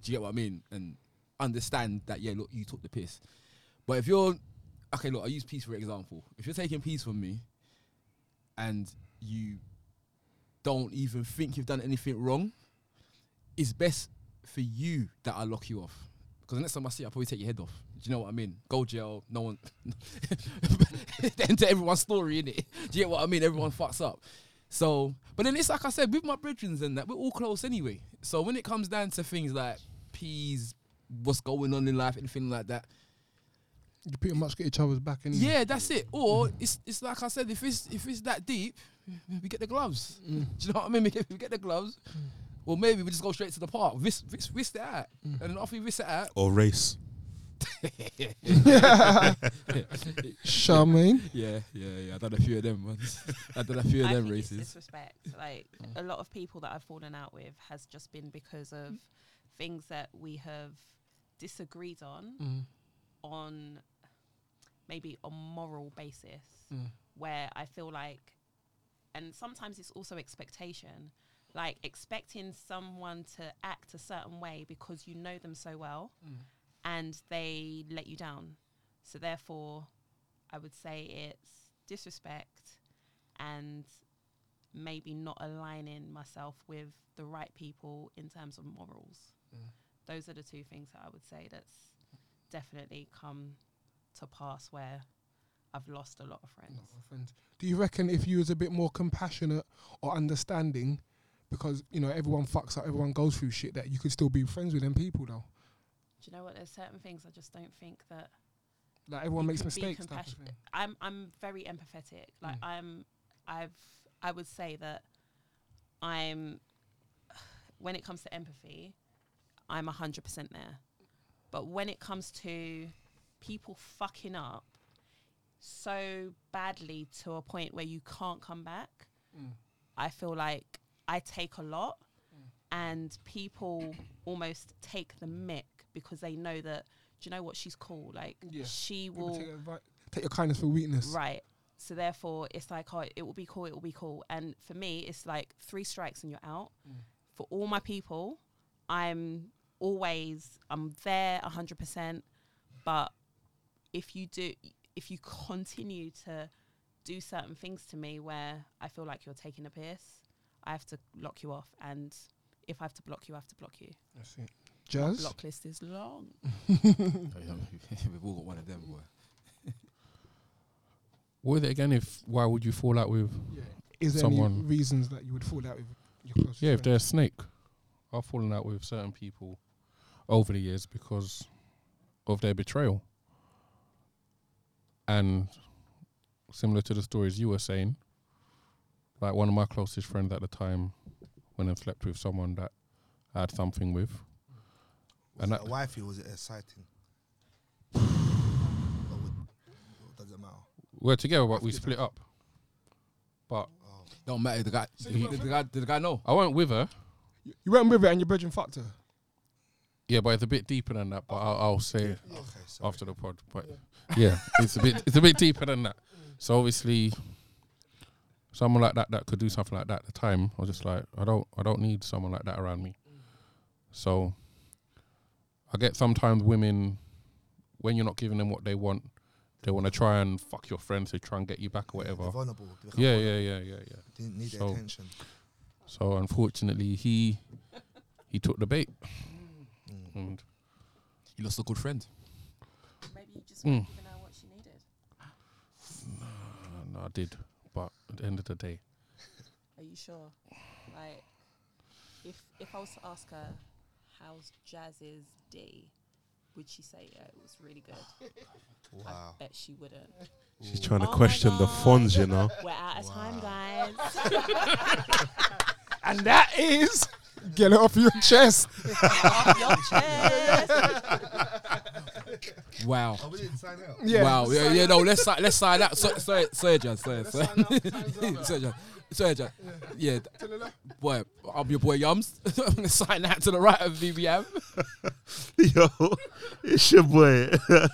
Speaker 1: Do you get what I mean? And understand that yeah, look, you took the piss. But if you're okay, look, I use peace for example. If you're taking peace from me, and you don't even think you've done anything wrong, it's best for you that I lock you off. Because the next time I see you, I'll probably take your head off. Do you know what I mean? Go jail, no one. the end to everyone's story, innit? Do you get what I mean? Everyone fucks up. So, but then it's like I said, with my brethren and that, we're all close anyway. So when it comes down to things like peas, what's going on in life, anything like that,
Speaker 3: You pretty much get each other's back anyway.
Speaker 1: yeah, that's it. Or it's it's like I said, if it's if it's that deep, we get the gloves.
Speaker 3: Mm.
Speaker 1: Do you know what I mean? We get, we get the gloves. Or maybe we just go straight to the park, vis, vis, vis it out,
Speaker 3: Mm.
Speaker 1: and then after we vis it out,
Speaker 2: Or race.
Speaker 3: Sharmaine?
Speaker 1: yeah, yeah, yeah. I've done a few of them ones. I done a few of
Speaker 5: I
Speaker 1: them
Speaker 5: think it's
Speaker 1: races.
Speaker 5: disrespect. Like a lot of people that I've fallen out with has just been because of things that we have disagreed on
Speaker 3: Mm.
Speaker 5: on maybe a moral basis
Speaker 3: Mm.
Speaker 5: where I feel like and sometimes it's also expectation like expecting someone to act a certain way because you know them so well and they let you down so therefore i would say it's disrespect and maybe not aligning myself with the right people in terms of morals mm. those are the two things that i would say that's definitely come to pass where i've lost a lot of friends
Speaker 3: Not my friends. Do you reckon if you was a bit more compassionate or understanding, because you know everyone fucks up, everyone goes through shit, that you could still be friends with them people though?
Speaker 5: Do you know what there's certain things i just don't think that
Speaker 3: Like everyone makes mistakes. Type of
Speaker 5: compassion-
Speaker 3: thing.
Speaker 5: I'm I'm very empathetic. Like
Speaker 3: Mm.
Speaker 5: I'm I've I would say that I'm when it comes to empathy, I'm hundred percent there. But when it comes to people fucking up so badly to a point where you can't come back,
Speaker 3: Mm.
Speaker 5: I feel like I take a lot and people almost take the mick because they know that do you know what she's cool like
Speaker 3: Yeah.
Speaker 5: she will
Speaker 3: take, advi- take your kindness for weakness.
Speaker 5: Right. So therefore, it's like, oh, it will be cool. It will be cool. And for me, it's like three strikes and you're out.
Speaker 3: Mm.
Speaker 5: For all my people, I'm always I'm there hundred percent. But if you do, if you continue to do certain things to me where I feel like you're taking a piss, I have to lock you off. And if I have to block you, I have to block you.
Speaker 3: That's it.
Speaker 5: My
Speaker 3: Jazz.
Speaker 5: block list is long.
Speaker 1: We've all got one of them, boy.
Speaker 4: What is it again? If why would you fall out with?
Speaker 3: Yeah. Is there any
Speaker 4: Someone-
Speaker 3: reasons that you would fall out with your close
Speaker 4: Yeah, if they're a snake, I've fallen out with certain people over the years because of their betrayal. And similar to the stories you were saying, like one of my closest friends at the time went and slept with someone that I had something with.
Speaker 6: Was
Speaker 4: And
Speaker 6: it
Speaker 4: that-
Speaker 6: a wifey was it a sighting? Or would- or does it matter?
Speaker 4: We're together, but we split up. But
Speaker 6: Oh.
Speaker 1: Don't matter. The guy,
Speaker 3: So
Speaker 1: he,
Speaker 3: you
Speaker 1: the, guy, did the guy know?
Speaker 4: I went with her.
Speaker 3: You- you went with it and your brethren fucked her.
Speaker 4: Yeah, but it's a bit deeper than that. But I'll, I'll say
Speaker 6: Okay, sorry.
Speaker 4: after the pod. But yeah, it's a bit it's a bit deeper than that. So obviously, someone like that that could do something like that at the time, I was just like, I don't I don't need someone like that around me. So I get sometimes women when you're not giving them what they want, they want to try and fuck your friends to try and get you back or
Speaker 6: They're
Speaker 4: whatever.
Speaker 6: vulnerable. they become
Speaker 4: Yeah,
Speaker 6: vulnerable.
Speaker 4: yeah, yeah, yeah, yeah.
Speaker 6: Didn't need
Speaker 4: So-
Speaker 6: the attention.
Speaker 4: So unfortunately, he he took the bait,
Speaker 6: Mm.
Speaker 4: and
Speaker 1: You lost a good friend.
Speaker 5: Maybe you just
Speaker 4: Mm.
Speaker 5: weren't giving her what she needed.
Speaker 4: uh, no, I did. But at the end of the day,
Speaker 5: Are you sure? Like, if if I was to ask her, how's Jazz's day, would she say, yeah, it was really good?
Speaker 6: Wow.
Speaker 5: I bet she wouldn't.
Speaker 2: She's
Speaker 6: Ooh.
Speaker 2: trying to
Speaker 5: Oh my
Speaker 2: question the
Speaker 5: God.
Speaker 2: funds, you know.
Speaker 5: We're out of time, guys.
Speaker 3: And that is get it off your chest.
Speaker 5: Off your chest.
Speaker 1: Wow.
Speaker 6: Oh, we didn't sign out.
Speaker 3: Yeah.
Speaker 1: Wow. Yeah, yeah, no, let's si- let's sign that. So, sorry, sorry, Jan. Sorry, sorry. sorry, Jan. Sorry, Jan. Yeah, boy, I'm your boy Yums. I'm gonna sign that to the right of VBM.
Speaker 2: Yo, it's your boy.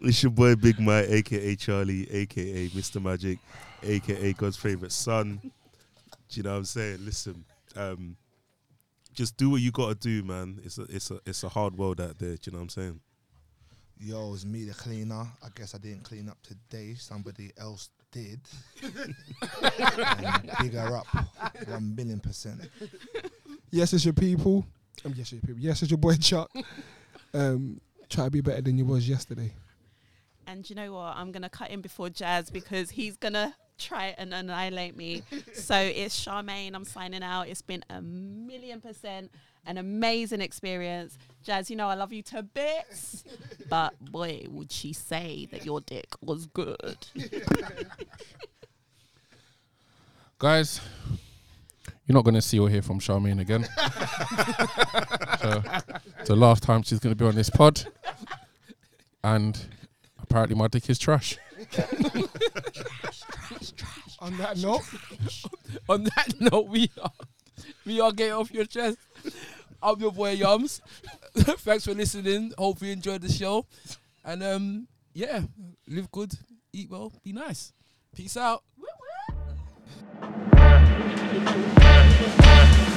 Speaker 2: it's your boy Big Mike, aka Charlie, aka Mr. Magic, aka God's favorite son. Do you know what I'm saying? Listen, um, just do what you gotta do, man. It's a it's a it's a hard world out there. Do you know what I'm saying?
Speaker 6: Yo, it's me, the cleaner. I guess I didn't clean up today. Somebody else did. and big her up, one million percent.
Speaker 3: Yes, it's your people. Um, yes, it's your people. Yes, it's your boy Chuck. Um, try to be better than you was yesterday.
Speaker 5: And you know what? I'm gonna cut in before Jazz because he's gonna try and annihilate me. so it's Sharmaine. I'm signing out. It's been a million percent an amazing experience. Jazz, you know I love you to bits, but boy, would she say that your dick was good?
Speaker 4: guys, you're not going to see or hear from Sharmaine again. so, it's the last time she's going to be on this pod. And apparently, my dick is trash.
Speaker 3: On that note,
Speaker 1: On that note, we are we are getting off your chest. I'm your boy Yums. Thanks for listening. Hope you enjoyed the show. And um, yeah, live good, eat well, be nice. Peace out.
Speaker 5: Woo woo.
Speaker 6: it.